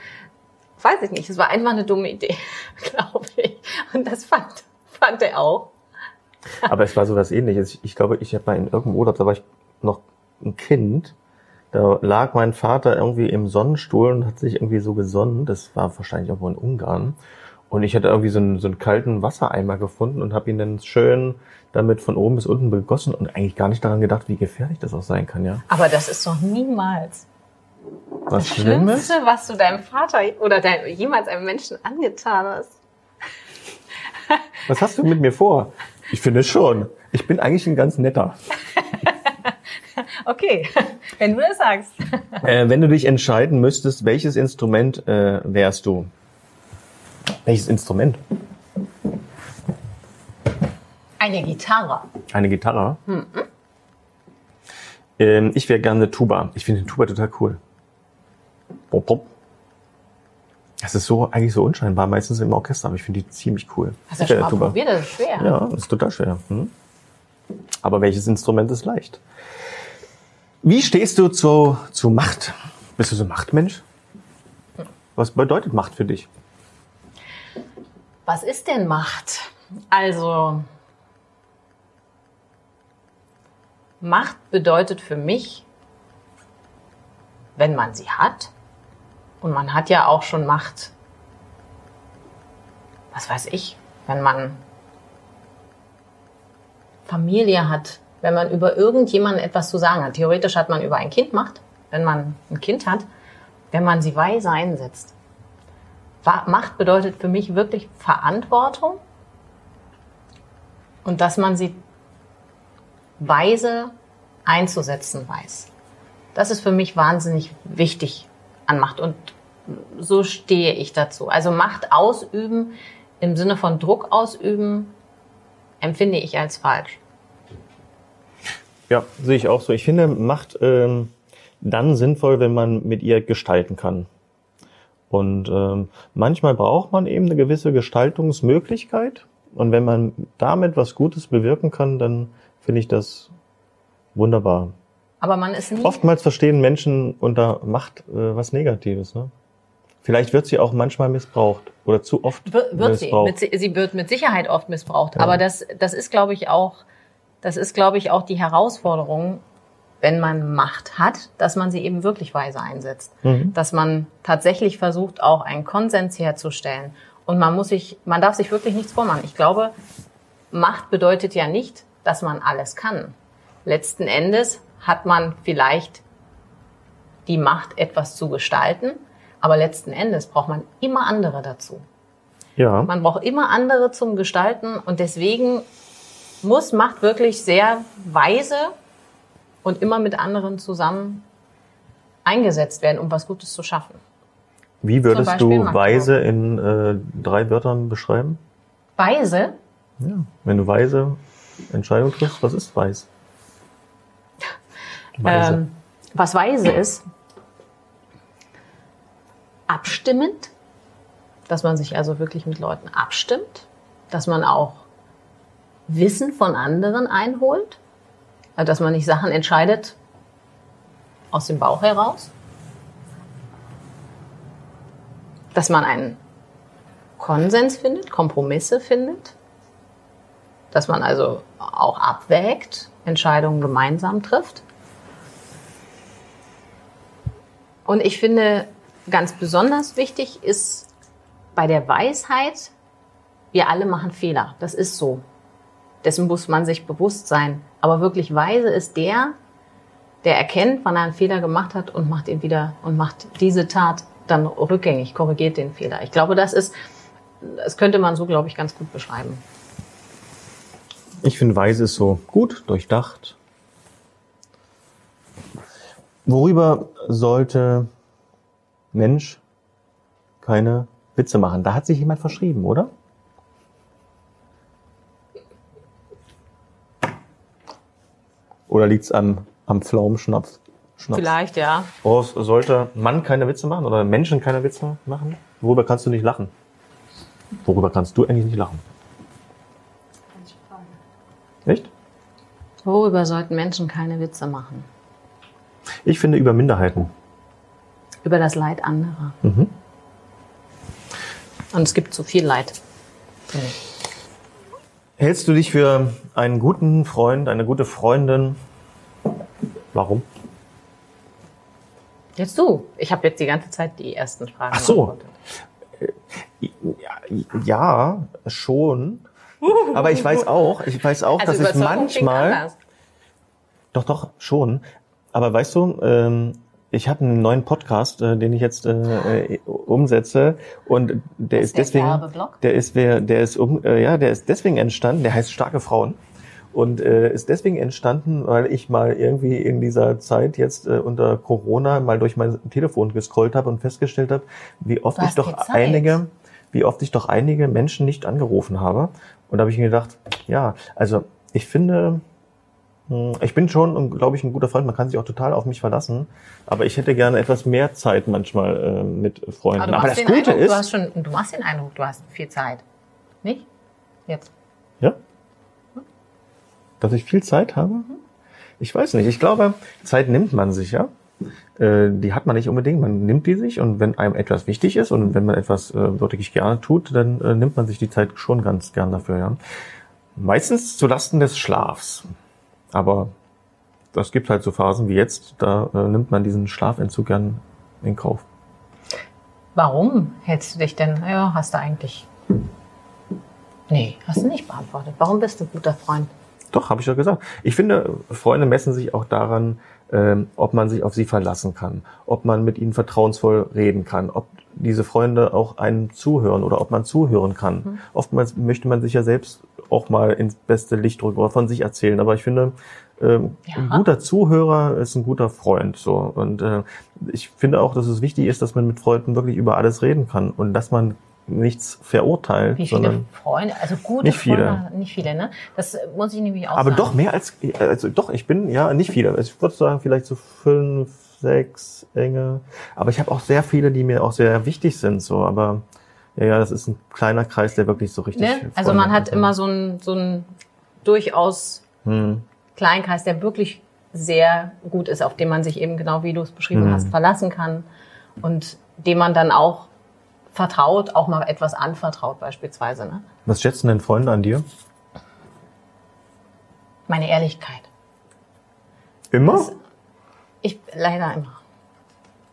weiß ich nicht, es war einfach eine dumme Idee, [laughs] glaube ich. Und das fand, fand er auch. Aber es war so was ähnliches. Ich, ich glaube, ich habe mal in irgendeinem Urlaub, da war ich noch ein Kind, da lag mein Vater irgendwie im Sonnenstuhl und hat sich irgendwie so gesonnen. Das war wahrscheinlich irgendwo in Ungarn. Und ich hatte irgendwie so einen, so einen kalten Wassereimer gefunden und habe ihn dann schön damit von oben bis unten begossen und eigentlich gar nicht daran gedacht, wie gefährlich das auch sein kann, ja. Aber das ist doch niemals Was das Schlimmste, was du deinem Vater oder dein, jemals einem Menschen angetan hast. Was hast du mit mir vor? Ich finde schon. Ich bin eigentlich ein ganz netter. [laughs] Okay, wenn du das sagst. Äh, wenn du dich entscheiden müsstest, welches Instrument äh, wärst du? Welches Instrument? Eine Gitarre. Eine Gitarre? Ähm, ich wäre gerne Tuba. Ich finde den Tuba total cool. Bop, bop. Das ist so eigentlich so unscheinbar, meistens im Orchester, aber ich finde die ziemlich cool. Hast du schon mal Tuba. probiert? Das ist schwer. Ja, das ist total schwer. Hm? Aber welches Instrument ist leicht? Wie stehst du zu, zu Macht? Bist du so ein Machtmensch? Was bedeutet Macht für dich? Was ist denn Macht? Also, Macht bedeutet für mich, wenn man sie hat, und man hat ja auch schon Macht, was weiß ich, wenn man Familie hat, wenn man über irgendjemanden etwas zu sagen hat. Theoretisch hat man über ein Kind Macht, wenn man ein Kind hat, wenn man sie weise einsetzt. Macht bedeutet für mich wirklich Verantwortung und dass man sie weise einzusetzen weiß. Das ist für mich wahnsinnig wichtig an Macht und so stehe ich dazu. Also Macht ausüben im Sinne von Druck ausüben empfinde ich als falsch. Ja, sehe ich auch so. Ich finde Macht ähm, dann sinnvoll, wenn man mit ihr gestalten kann. Und ähm, manchmal braucht man eben eine gewisse Gestaltungsmöglichkeit. Und wenn man damit was Gutes bewirken kann, dann finde ich das wunderbar. Aber man ist nie Oftmals verstehen Menschen unter Macht äh, was Negatives. Ne? Vielleicht wird sie auch manchmal missbraucht oder zu oft Wir- wird sie. missbraucht. Mit, Si- sie wird mit Sicherheit oft missbraucht. Ja. Aber das, das ist, glaube ich, auch, das ist, glaube ich, auch die Herausforderung, wenn man Macht hat, dass man sie eben wirklich weise einsetzt. Mhm. Dass man tatsächlich versucht, auch einen Konsens herzustellen. Und man muss sich, man darf sich wirklich nichts vormachen. Ich glaube, Macht bedeutet ja nicht, dass man alles kann. Letzten Endes hat man vielleicht die Macht, etwas zu gestalten, aber letzten Endes braucht man immer andere dazu. Ja. Man braucht immer andere zum Gestalten und deswegen muss Macht wirklich sehr weise und immer mit anderen zusammen eingesetzt werden, um was Gutes zu schaffen. Wie würdest du weise in äh, drei Wörtern beschreiben? Weise, Ja. Wenn du weise Entscheidungen triffst, was ist weiß? [laughs] Weise. ähm, was weise ist, abstimmend, dass man sich also wirklich mit Leuten abstimmt, dass man auch Wissen von anderen einholt, also dass man nicht Sachen entscheidet aus dem Bauch heraus, dass man einen Konsens findet, Kompromisse findet, dass man also auch abwägt, Entscheidungen gemeinsam trifft. Und ich finde, ganz besonders wichtig ist bei der Weisheit, wir alle machen Fehler. Das ist so. Dessen muss man sich bewusst sein. Aber wirklich weise ist der, der erkennt, wann er einen Fehler gemacht hat und macht ihn wieder und macht diese Tat dann rückgängig, korrigiert den Fehler. Ich glaube, das ist, das könnte man so, glaube ich, ganz gut beschreiben. Ich finde, weise ist so gut, durchdacht. Worüber sollte Mensch keine Witze machen? Da hat sich jemand verschrieben, oder? Oder liegt's am, am Pflaumenschnaps? Schnaps? Vielleicht, ja. Woraus sollte Mann keine Witze machen oder Menschen keine Witze machen? Worüber kannst du nicht lachen? Worüber kannst du eigentlich nicht lachen? Echt? Worüber sollten Menschen keine Witze machen? Ich finde über Minderheiten. Über das Leid anderer. Mhm. Und es gibt zu viel Leid. Hältst du dich für einen guten Freund, eine gute Freundin? Warum? Jetzt du. Ich habe jetzt die ganze Zeit die ersten Fragen. Ach so. beantwortet. Ja, schon. Aber ich weiß auch, ich weiß auch, Also dass ich manchmal, doch, doch, schon. Aber weißt du, ähm, ich habe einen neuen Podcast, äh, den ich jetzt äh, äh, umsetze und der ist ist der deswegen, der ist, wer, der ist um, äh, ja, der ist deswegen entstanden. Der heißt starke Frauen und äh, ist deswegen entstanden, weil ich mal irgendwie in dieser Zeit jetzt äh, unter Corona mal durch mein Telefon gescrollt habe und festgestellt habe, wie oft ich doch einige, wie oft ich doch einige Menschen nicht angerufen habe. Und da habe ich mir gedacht, ja, also ich finde, hm, ich bin schon, glaube ich, ein guter Freund. Man kann sich auch total auf mich verlassen. Aber ich hätte gerne etwas mehr Zeit manchmal äh, mit Freunden. Aber, Aber das Gute Eindruck, ist, du hast schon, du machst den Eindruck, du hast viel Zeit. Nicht? Jetzt. Dass ich viel Zeit habe. Ich weiß nicht. Ich glaube, Zeit nimmt man sich ja. Äh, Die hat man nicht unbedingt. Man nimmt die sich und wenn einem etwas wichtig ist und wenn man etwas äh, wirklich gerne tut, dann äh, nimmt man sich die Zeit schon ganz gern dafür. Ja. Meistens zulasten des Schlafs. Aber das gibt halt so Phasen wie jetzt, da äh, nimmt man diesen Schlafentzug gern in Kauf. Warum hältst du dich denn? Ja, hast du eigentlich. Nee, hast du nicht beantwortet. Warum bist du ein guter Freund? Doch, habe ich ja gesagt. Ich finde, Freunde messen sich auch daran, ähm, ob man sich auf sie verlassen kann, ob man mit ihnen vertrauensvoll reden kann, ob diese Freunde auch einem zuhören oder ob man zuhören kann. Oftmals möchte man sich ja selbst auch mal ins beste Licht drücken oder von sich erzählen. Aber ich finde, ähm, Ja. ein guter Zuhörer ist ein guter Freund. So und äh, ich finde auch, dass es wichtig ist, dass man mit Freunden wirklich über alles reden kann und dass man nichts verurteilt, Wie viele sondern Freunde? Also gute Nicht viele. Freunde, nicht viele, ne? Das muss ich nämlich auch Aber sagen. doch mehr als, also doch, ich bin, ja, nicht viele. Also Ich würde sagen, vielleicht so fünf, sechs enge. Aber ich habe auch sehr viele, die mir auch sehr wichtig sind, so. Aber, ja, ja, das ist ein kleiner Kreis, der wirklich so richtig. Ne? Also man hat immer so einen, so einen durchaus Hm. kleinen Kreis, der wirklich sehr gut ist, auf den man sich eben genau wie du es beschrieben Mhm. hast, verlassen kann und dem man dann auch vertraut, auch mal etwas anvertraut beispielsweise. Ne? Was schätzen denn Freunde an dir? Meine Ehrlichkeit. Immer? Das- Ich leider immer.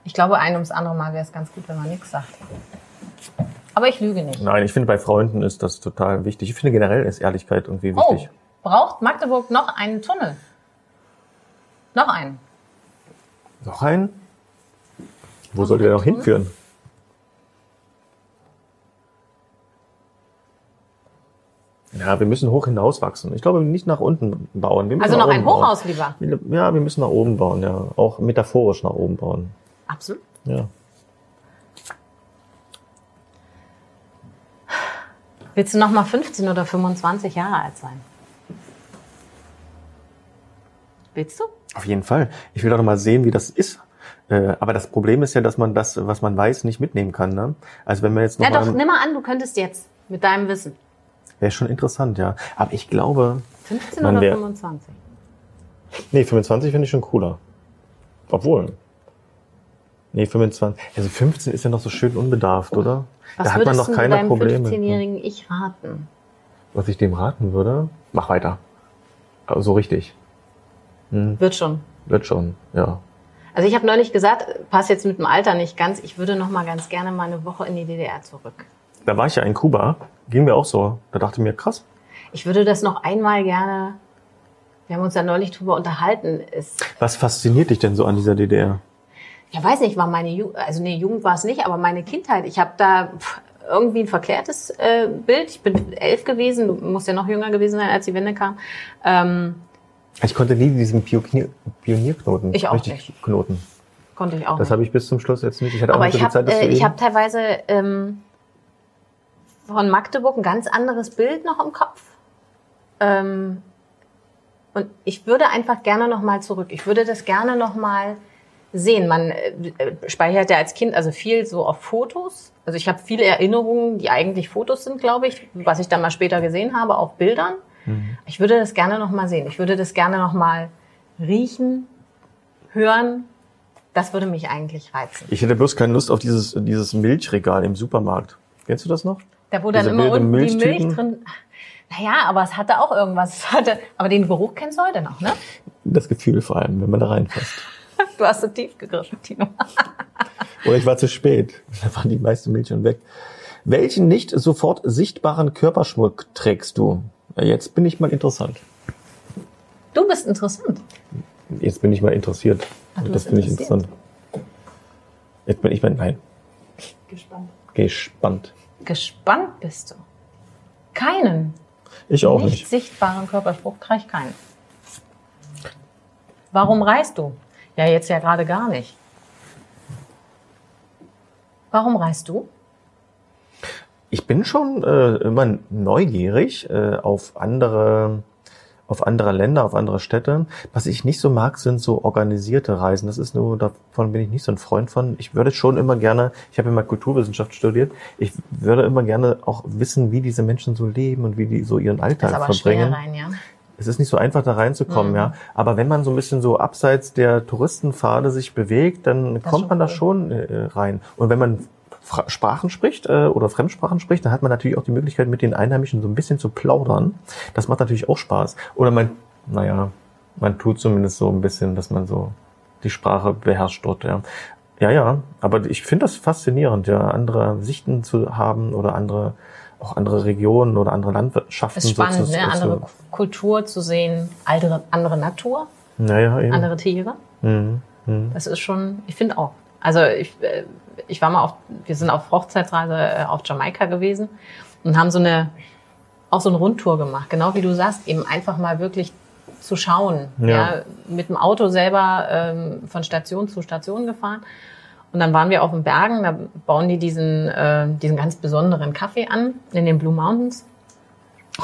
Ich glaube, ein ums andere Mal wäre es ganz gut, wenn man nichts sagt. Aber ich lüge nicht. Nein, ich finde bei Freunden ist das total wichtig. Ich finde generell ist Ehrlichkeit irgendwie Oh, wichtig. braucht Magdeburg noch einen Tunnel? Noch einen? Noch ein? Wo soll der noch hinführen? Ja, wir müssen hoch hinauswachsen. Ich glaube, nicht nach unten bauen. Wir müssen Also nach noch ein oben bauen. Hochhaus lieber. Ja, wir müssen nach oben bauen, ja. Auch metaphorisch nach oben bauen. Absolut. Ja. Willst du noch mal 15 oder 25 Jahre alt sein? Willst du? Auf jeden Fall. Ich will doch noch mal sehen, wie das ist. Äh, aber das Problem ist ja, dass man das, was man weiß, nicht mitnehmen kann. Ne? Also wenn man jetzt noch Ja, doch, mal, nimm mal an, du könntest jetzt mit deinem Wissen. Wäre schon interessant, ja. Aber ich glaube, 15 Man oder wär- 25? nee, 25 finde ich schon cooler. Obwohl. Nee, 25. Also 15 ist ja noch so schön unbedarft, oder? Was da hat man noch keine deinem Probleme. 15-jährigen Ich raten? Was ich dem raten würde, mach weiter. Also so richtig. Wird schon. Wird schon, ja. Also ich habe neulich gesagt, passt jetzt mit dem Alter nicht ganz, ich würde noch mal ganz gerne mal eine Woche in die DDR zurück. Da war ich ja in Kuba, ging mir auch so. Da dachte ich mir, krass. Ich würde das noch einmal gerne, wir haben uns da neulich drüber unterhalten, ist, Was fasziniert dich denn so an dieser DDR? ja weiß nicht, war meine Jugend, also nee, Jugend war es nicht, aber meine Kindheit, ich habe da irgendwie ein verklärtes äh, Bild. Ich bin elf gewesen, du musst ja noch jünger gewesen sein, als die Wende kam. Ähm, Ich konnte nie diesen Pionier, Pionierknoten Ich auch richtig nicht. knoten. konnte ich auch Das habe ich bis zum Schluss jetzt nicht. Ich hatte auch Aber nicht so ich habe Zeit, das äh, ich üben. hab teilweise ähm, von Magdeburg ein ganz anderes Bild noch im Kopf. Ähm, und ich würde einfach gerne noch mal zurück. Ich würde das gerne noch mal sehen. Man äh, speichert ja als Kind also viel so auf Fotos. Also ich habe viele Erinnerungen, die eigentlich Fotos sind, glaube ich, was ich dann mal später gesehen habe, auf Bildern. Mhm. Ich würde das gerne noch mal sehen. Ich würde das gerne noch mal riechen, hören. Das würde mich eigentlich reizen. Ich hätte bloß keine Lust auf dieses, dieses Milchregal im Supermarkt. Kennst du das noch? Da wo dann immer unten die Milch drin. Naja, aber es hatte auch irgendwas. Es hatte, aber den Geruch kennst du heute noch, ne? Das Gefühl vor allem, wenn man da reinfasst. [laughs] Du hast so tief gegriffen, Tino. [laughs] Oder ich war zu spät. Da waren die meisten Milch schon weg. Welchen nicht sofort sichtbaren Körperschmuck trägst du? Jetzt bin ich mal interessant. Du bist interessant. Jetzt bin ich mal interessiert. Ach, das finde ich interessant. Jetzt bin ich mal, nein, Gespannt. gespannt. Gespannt bist du. Keinen. Ich auch nicht, nicht. sichtbaren Körperspruch trage ich keinen. Warum reist du? Ja, jetzt ja gerade gar nicht. Warum reist du? Ich bin schon äh, immer neugierig äh, auf andere auf andere Länder, auf andere Städte. Was ich nicht so mag, sind so organisierte Reisen. Das ist nur, davon bin ich nicht so ein Freund von. Ich würde schon immer gerne, ich habe immer Kulturwissenschaft studiert, ich würde immer gerne auch wissen, wie diese Menschen so leben und wie die so ihren Das Alltag ist aber schwer verbringen. rein, ja. Es ist nicht so einfach, da reinzukommen, Mhm. ja. Aber wenn man so ein bisschen so abseits der Touristenpfade sich bewegt, dann ist kommt man da cool. schon äh, rein. Und wenn man Fra Sprachen spricht äh, oder Fremdsprachen spricht, dann hat man natürlich auch die Möglichkeit, mit den Einheimischen so ein bisschen zu plaudern. Das macht natürlich auch Spaß. Oder man, naja, man tut zumindest so ein bisschen, dass man so die Sprache beherrscht dort, ja. Ja, ja, aber ich finde das faszinierend, ja, andere Sichten zu haben oder andere, auch andere Regionen oder andere Landwirtschaften. Ist spannend, so ne? andere Kultur zu sehen, andere, andere Natur, Naja, eben. andere Tiere. Mhm. Mhm. Das ist schon, ich finde auch. Also ich, äh, ich war mal auf, wir sind auf Hochzeitsreise äh, auf Jamaika gewesen und haben so eine, auch so eine Rundtour gemacht. Genau wie du sagst, eben einfach mal wirklich zu schauen. Ja. Ja. mit dem Auto selber ähm, von Station zu Station gefahren. Und dann waren wir auf den Bergen, da bauen die diesen, äh, diesen ganz besonderen Kaffee an in den Blue Mountains.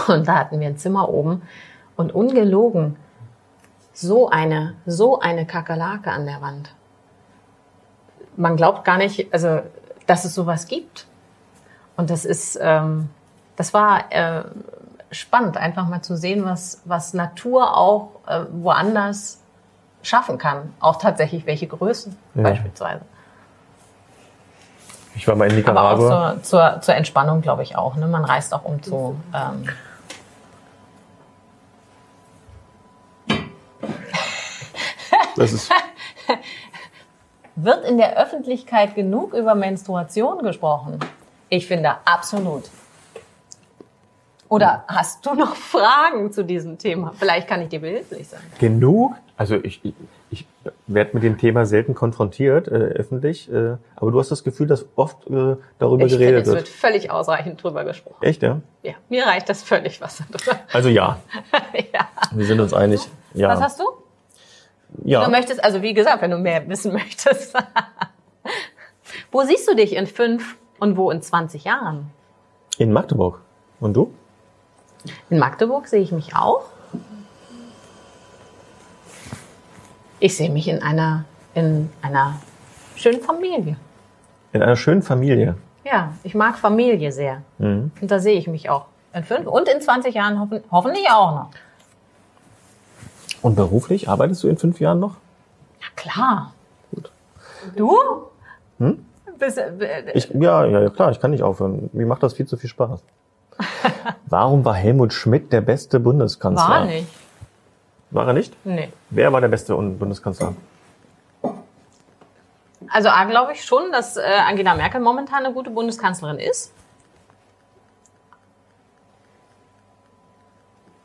Und da hatten wir ein Zimmer oben und ungelogen so eine, so eine Kakerlake an der Wand. Man glaubt gar nicht, also, dass es sowas gibt. Und das ist, ähm, das war äh, spannend, einfach mal zu sehen, was, was Natur auch äh, woanders schaffen kann. Auch tatsächlich welche Größen Ja. beispielsweise. Ich war mal in Aber auch Nicaragua. zur, zur, zur Entspannung, glaube ich auch. Ne? Man reist auch um zu. Ähm, Das ist, [laughs] wird in der Öffentlichkeit genug über Menstruation gesprochen? Ich finde absolut. Oder hast du noch [laughs] Fragen zu diesem Thema? Vielleicht kann ich dir behilflich sein. genug. Also ich, ich, ich werde mit dem Thema selten konfrontiert, äh, öffentlich. Äh, aber du hast das Gefühl, dass oft äh, darüber Ich finde, geredet es wird. wird völlig ausreichend drüber gesprochen. Echt, ja? Ja, mir reicht das völlig, was darüber. Also ja, [laughs] ja. wir sind uns einig. Ja. Was hast du? Ja. Du möchtest, also wie gesagt, wenn du mehr wissen [laughs] möchtest. wo siehst du dich in fünf und wo in 20 Jahren? In Magdeburg. Und du? In Magdeburg sehe ich mich auch. Ich sehe mich in einer, in einer schönen Familie. In einer schönen Familie. Ja, ich mag Familie sehr. Mhm. Und da sehe ich mich auch. In fünf und in 20 Jahren hoffen, hoffentlich auch noch. Und beruflich arbeitest du in fünf Jahren noch? Ja, klar. Gut. Du? Hm? Bist, äh, Ich, ja, ja, ja, klar, ich kann nicht aufhören. Mir macht das viel zu viel Spaß. [laughs] Warum war Helmut Schmidt der beste Bundeskanzler? war nicht. War er nicht? Nee. Wer war der beste Bundeskanzler? Also A, glaube ich schon, dass äh, Angela Merkel momentan eine gute Bundeskanzlerin ist.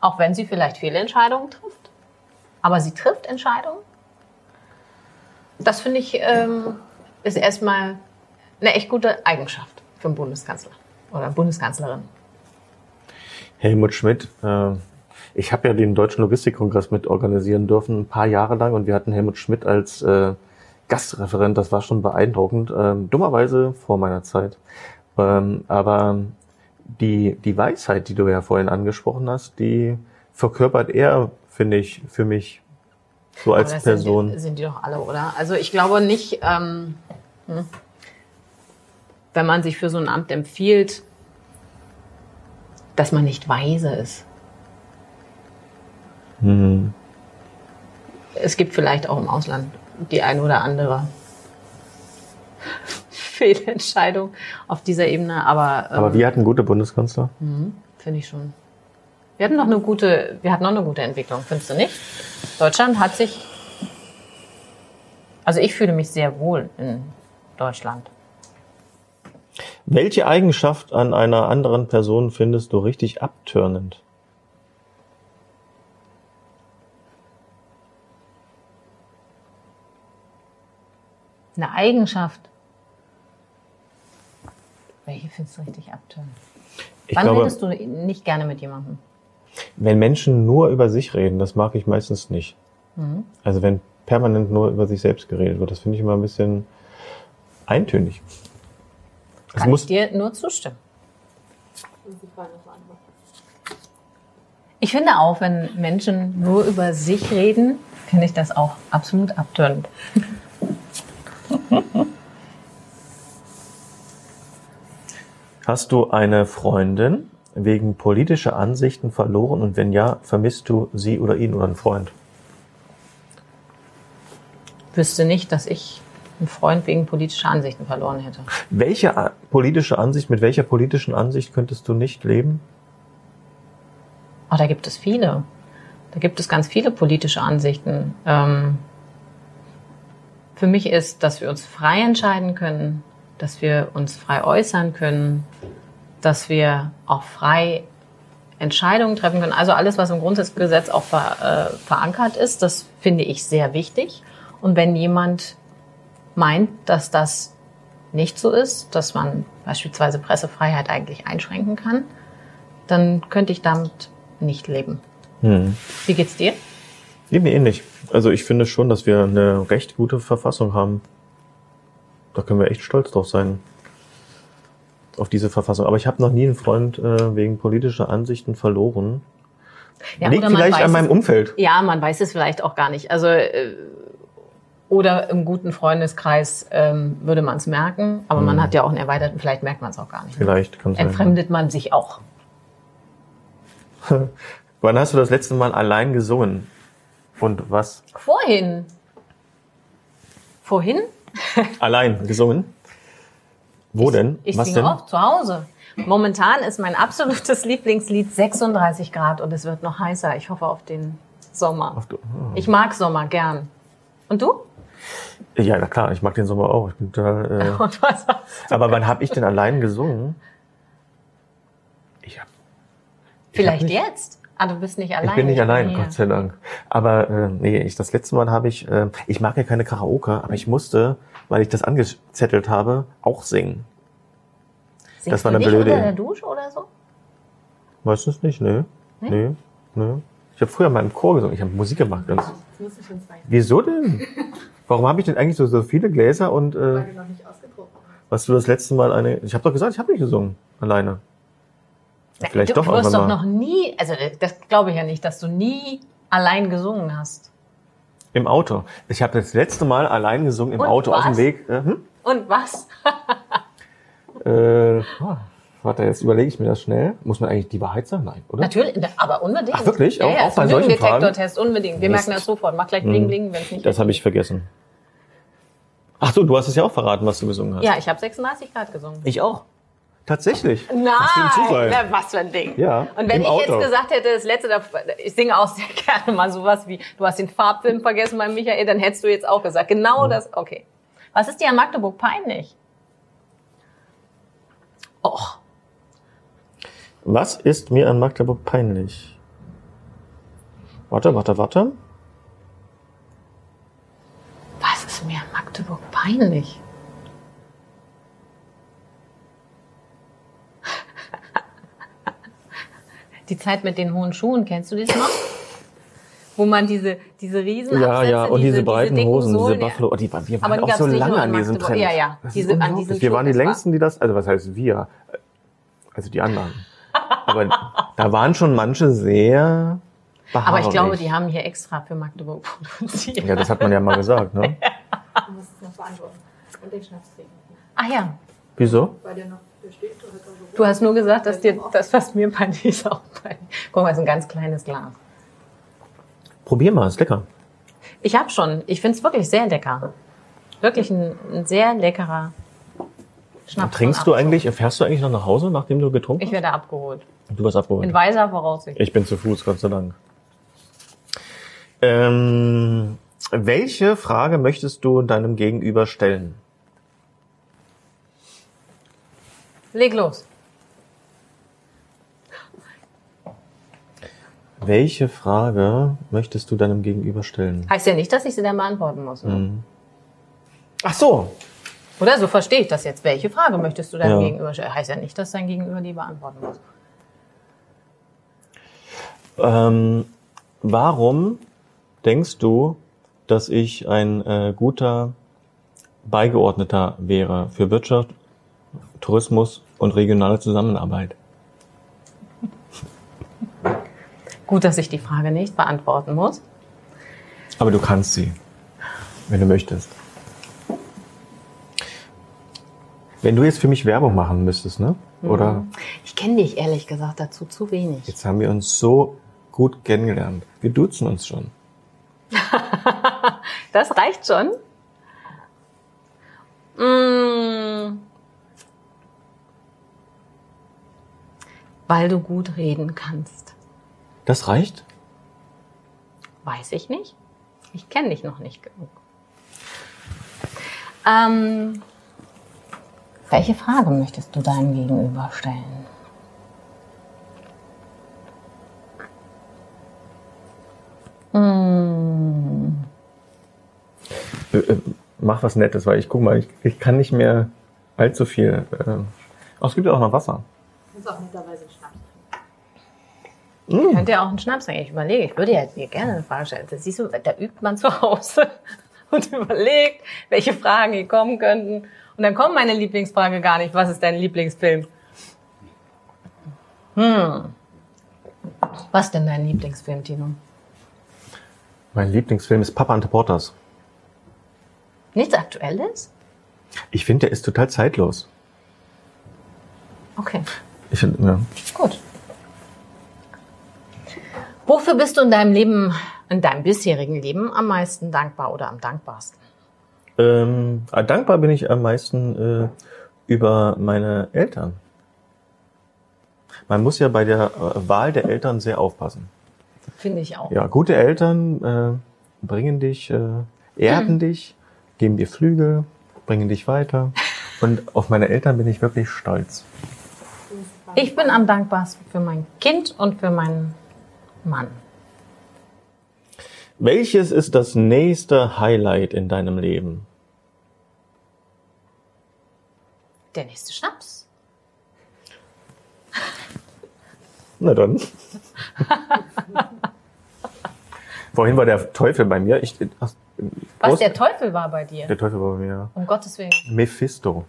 Auch wenn sie vielleicht Fehlentscheidungen trifft. Aber sie trifft Entscheidungen. Das finde ich ähm, ist erstmal eine echt gute Eigenschaft für einen Bundeskanzler oder Bundeskanzlerin. Helmut Schmidt. Äh, ich habe ja den Deutschen Logistikkongress mit organisieren dürfen, ein paar Jahre lang. Und wir hatten Helmut Schmidt als äh, Gastreferent. Das war schon beeindruckend. Ähm, dummerweise vor meiner Zeit. Ähm, aber die, die Weisheit, die du ja vorhin angesprochen hast, die verkörpert er, finde ich, für mich so als Aber das Person. Sind die, sind die doch alle, oder? Also ich glaube nicht, ähm, hm, wenn man sich für so ein Amt empfiehlt, dass man nicht weise ist. Mhm. Es gibt vielleicht auch im Ausland die ein oder andere [laughs] Fehlentscheidung auf dieser Ebene, aber, ähm, Aber wir hatten gute Bundeskanzler. finde ich schon. Wir hatten noch eine gute, wir hatten noch eine gute Entwicklung, findest du nicht? Deutschland hat sich, also ich fühle mich sehr wohl in Deutschland. Welche Eigenschaft an einer anderen Person findest du richtig abtörnend? Eine Eigenschaft. Welche findest du richtig abtönend? Ich Wann glaube, redest du nicht gerne mit jemandem? Wenn Menschen nur über sich reden, das mag ich meistens nicht. Mhm. Also wenn permanent nur über sich selbst geredet wird, das finde ich immer ein bisschen eintönig. Es Kann muss, ich dir nur zustimmen. Ich finde auch, wenn Menschen nur über sich reden, finde ich das auch absolut abtönend. hast du eine Freundin wegen politischer Ansichten verloren und wenn ja, vermisst du sie oder ihn oder einen Freund? Wüsste nicht, dass ich einen Freund wegen politischer Ansichten verloren hätte. Welche a- politische Ansicht, mit welcher politischen Ansicht könntest du nicht leben? Oh, da gibt es viele. Da gibt es ganz viele politische Ansichten. Ähm, für mich ist, dass wir uns frei entscheiden können, dass wir uns frei äußern können, dass wir auch frei Entscheidungen treffen können. Also alles, was im Grundgesetz auch ver, äh, verankert ist, das finde ich sehr wichtig. Und wenn jemand meint, dass das nicht so ist, dass man beispielsweise Pressefreiheit eigentlich einschränken kann, dann könnte ich damit nicht leben. Hm. Wie geht's dir? Mir ähnlich. Also ich finde schon, dass wir eine recht gute Verfassung haben. Da können wir echt stolz drauf sein. Auf diese Verfassung. Aber ich habe noch nie einen Freund äh, wegen politischer Ansichten verloren. Ja, Liegt vielleicht weiß an meinem es- Umfeld. Ja, man weiß es vielleicht auch gar nicht. Also äh, oder im guten Freundeskreis ähm, würde man es merken, aber man hat ja auch einen erweiterten, vielleicht merkt man es auch gar nicht. Vielleicht kann sein. Entfremdet man sich auch. [laughs] Wann hast du das letzte Mal allein gesungen? Und was? Vorhin. Vorhin? Allein gesungen? Wo denn? Ich Was singe denn? auch zu Hause. Momentan ist mein absolutes [laughs] Lieblingslied 36 Grad und es wird noch heißer. Ich hoffe auf den Sommer. Ach du- Ich mag Sommer gern. Und du? Ja, na klar, ich mag den Sommer auch. Ich bin total, äh, [laughs] Und was? aber wann habe ich denn allein gesungen? Ich hab, Vielleicht nicht- jetzt? Ah, du bist nicht allein. ich bin nicht allein, hier. Gott sei Dank. Aber äh, nee, ich, das letzte Mal habe ich, äh, ich mag ja keine Karaoke, aber ich musste, weil ich das angezettelt habe, auch singen. Singst das war du eine blöde unter der Dusche oder so? Meistens nicht, ne? Nee? Nee, nee. Ich habe früher mal im Chor gesungen, ich habe Musik gemacht. Weiter, Wieso denn? [laughs] Warum habe ich denn eigentlich so, so viele Gläser und äh, weil du noch nicht ausgedruckt hast. was du das letzte Mal eine. Ich habe doch gesagt, ich habe nicht gesungen. Alleine. Na, Vielleicht du doch wirst irgendwann doch noch nie, also das glaube ich ja nicht, dass du nie allein gesungen hast. Im Auto. Ich habe das letzte Mal allein gesungen im Und Auto auf dem was? Weg. Äh, hm? Und was? äh, oh, warte, jetzt überlege ich mir das schnell. Muss man eigentlich die Wahrheit sagen? Nein, oder? Natürlich, aber unbedingt. Ach, wirklich? Ja, Auch- ja, auch bei solchen Lügendetektor-Test, unbedingt. Wir Mist. merken das sofort. Mach gleich bling bling, wenn es nicht Das habe ich vergessen. Ach so, du hast es ja auch verraten, was du gesungen hast. Ja, ich habe 36 Grad gesungen. Ich auch. Tatsächlich. Nein, Was für ein Zufall. na, was für ein Ding. Ja, Und wenn ich Auto. jetzt gesagt hätte, das letzte, ich singe auch sehr [laughs] gerne mal sowas wie, du hast den Farbfilm vergessen bei Michael, dann hättest du jetzt auch gesagt, genau das, okay. Was ist dir an Magdeburg peinlich? Och, Was ist mir an Magdeburg peinlich? Warte, warte, warte. was ist mir an Magdeburg peinlich? Die Zeit mit den hohen Schuhen, kennst du das noch? Wo man diese, diese riesen Ja, Absätze, ja, und diese, breiten dicken Hosen, diese Sohlen, ja. Buffalo, oh, die, waren- wir waren die auch so lange an diesem. Trend. Ja, ja, Das diese- an diesem Wir waren die längsten, die das, also was heißt wir? Also die anderen. Aber da waren schon manche sehr Aber ich glaube, beharrlich. die haben hier extra für Magdeburg produziert. Ja, das hat man ja mal gesagt, ne? Du musst es noch beantworten. Und den Schnaps trinken. Ach ja, Wieso? Weil der noch du hast nur gesagt, dass dir das, was mir peinlich ist, auch peinlich. Guck mal, ist ein ganz kleines Glas. Probier mal, ist lecker. Ich habe schon. Ich finde es wirklich sehr lecker. Wirklich ein, ein sehr leckerer Schnaps. Trinkst von du eigentlich, fährst du eigentlich noch nach Hause, nachdem du getrunken Ich werde abgeholt. hast? Du warst abgeholt. In weiser Voraussicht. Ich bin zu Fuß, Gott sei Dank. Ähm, welche Frage möchtest du deinem Gegenüber stellen? Leg los. Welche Frage möchtest du deinem Gegenüber stellen? Heißt ja nicht, dass ich sie dann beantworten muss. Ne? Mhm. Ach so. Oder so verstehe ich das jetzt. Welche Frage möchtest du deinem Ja. Gegenüber stellen? Heißt ja nicht, dass dein Gegenüber die beantworten muss. Ähm, warum denkst du, dass ich ein äh, guter Beigeordneter wäre für Wirtschaft, Tourismus und regionale Zusammenarbeit? Gut, dass ich die Frage nicht beantworten muss. Aber du kannst sie, wenn du möchtest. Wenn du jetzt für mich Werbung machen müsstest, ne? Oder Ich kenne dich ehrlich gesagt dazu zu wenig. jetzt haben wir uns so gut kennengelernt. Wir duzen uns schon. [laughs] Das reicht schon. Mm. Weil du gut reden kannst. Das reicht? Weiß ich nicht. Ich kenne dich noch nicht genug. Ähm, welche Frage möchtest du deinem Gegenüber stellen? Hm, Äh, äh, mach was Nettes, weil ich guck mal, ich, ich kann nicht mehr allzu viel. Äh, oh, es gibt ja auch noch Wasser. Du musst auch mittlerweile. Mm. Könnt ihr auch einen Schnaps trinken? Ich überlege, ich würde ja dir gerne eine Frage stellen. Das siehst du, da übt man zu Hause [laughs] und überlegt, welche Fragen hier kommen könnten. Und dann kommt meine Lieblingsfrage gar nicht. Was ist dein Lieblingsfilm? Hm. Was denn dein Lieblingsfilm, Tino? Mein Lieblingsfilm ist Papa Ante Portas. Nichts Aktuelles? Ich finde, der ist total zeitlos. Okay, Ich find, ja. gut. Wofür bist du in deinem Leben, in deinem bisherigen Leben am meisten dankbar oder am dankbarsten? ähm, dankbar bin ich am meisten äh, über meine Eltern. Man muss ja bei der äh, Wahl der Eltern sehr aufpassen. Finde ich auch. Ja, gute Eltern äh, bringen dich, äh, erden [clears throat] dich, geben dir Flügel, bringen dich weiter. Und auf meine Eltern bin ich wirklich stolz. Ich bin am dankbarsten für mein Kind und für meinen Mann. Welches ist das nächste Highlight in deinem Leben? Der nächste Schnaps. Na dann. Vorhin war der Teufel bei mir. Ich, ach, Was der Teufel war bei dir? der Teufel war bei mir. Um Gottes Willen. Mephisto.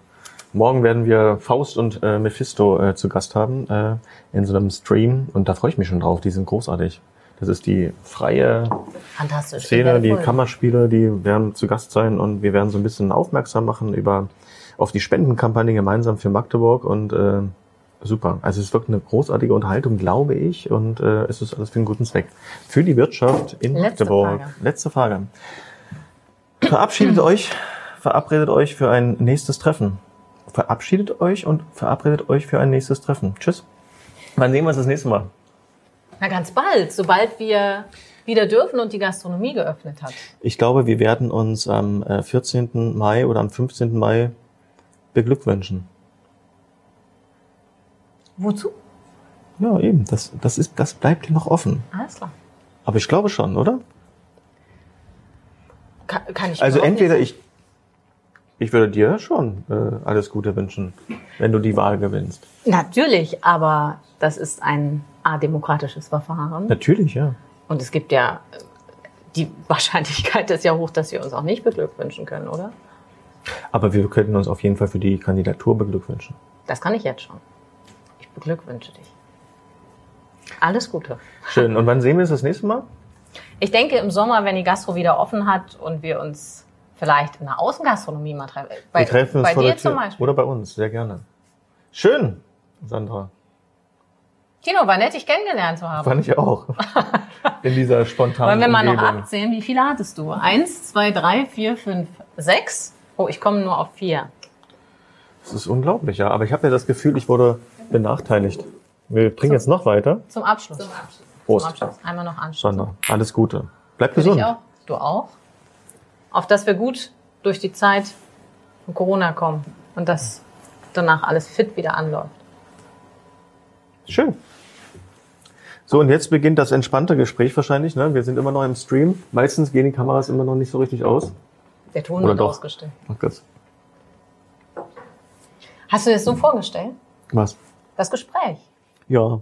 Morgen werden wir Faust und äh, Mephisto äh, zu Gast haben äh, in so einem Stream und da freue ich mich schon drauf. Die sind großartig. Das ist die freie. Szene, die. Kammerspiele, die werden zu Gast sein und wir werden so ein bisschen aufmerksam machen über auf die Spendenkampagne gemeinsam für Magdeburg und äh, super. Also es wird eine großartige Unterhaltung, glaube ich, und äh, es ist alles für einen guten Zweck. Für die Wirtschaft in Letzte Magdeburg. Frage. Letzte Frage. Verabschiedet euch, verabredet euch für ein nächstes Treffen. Verabschiedet euch und verabredet euch für ein nächstes Treffen. Tschüss. Wann sehen wir uns das nächste Mal? Na, ganz bald, sobald wir wieder dürfen und die Gastronomie geöffnet hat. Ich glaube, wir werden uns am äh, 14. Mai oder am 15. Mai beglückwünschen. Wozu? Ja, eben. Das, das, ist, das bleibt noch offen. Alles klar. Aber ich glaube schon, oder? Kann, kann ich Also entweder ich, ich würde dir schon äh, alles Gute wünschen, wenn du die Wahl gewinnst. Natürlich, aber das ist ein ademokratisches Verfahren. Natürlich, ja. Und es gibt ja, äh, die [laughs] Wahrscheinlichkeit ist ja hoch, dass wir uns auch nicht beglückwünschen können, oder? Aber wir könnten uns auf jeden Fall für die Kandidatur beglückwünschen. Das kann ich jetzt schon. Ich beglückwünsche dich. Alles Gute. Schön. Und wann sehen wir uns das nächste Mal? Ich denke im Sommer, wenn die Gastro wieder offen hat und wir uns vielleicht in der Außengastronomie mal treffen. Bei, wir treffen uns bei vor dir der Tür. zum Beispiel. Oder bei uns, sehr gerne. Schön, Sandra. Tino, war nett, dich kennengelernt zu haben. Fand ich auch. [laughs] In dieser spontanen Wollen wir mal noch Umgebung. abzählen? Wie viele hattest du? Eins, zwei, drei, vier, fünf, sechs? Oh, ich komme nur auf vier. Das ist unglaublich, ja. Aber ich habe ja das Gefühl, ich wurde benachteiligt. Wir trinken jetzt noch weiter. Zum Abschluss. Zum Prost. Abschluss. Einmal noch anschauen. Sandra, alles Gute. Bleib gesund. dich auch? Du auch? Auf dass wir gut durch die Zeit von Corona kommen und dass danach alles fit wieder anläuft. Schön. So, und jetzt beginnt das entspannte Gespräch wahrscheinlich. Ne? Wir sind immer noch im Stream. Meistens gehen die Kameras immer noch nicht so richtig aus. Der Ton Oder wird doch? ausgestellt. Ach Gott. Hast du dir das so vorgestellt? Was? Das Gespräch. Ja,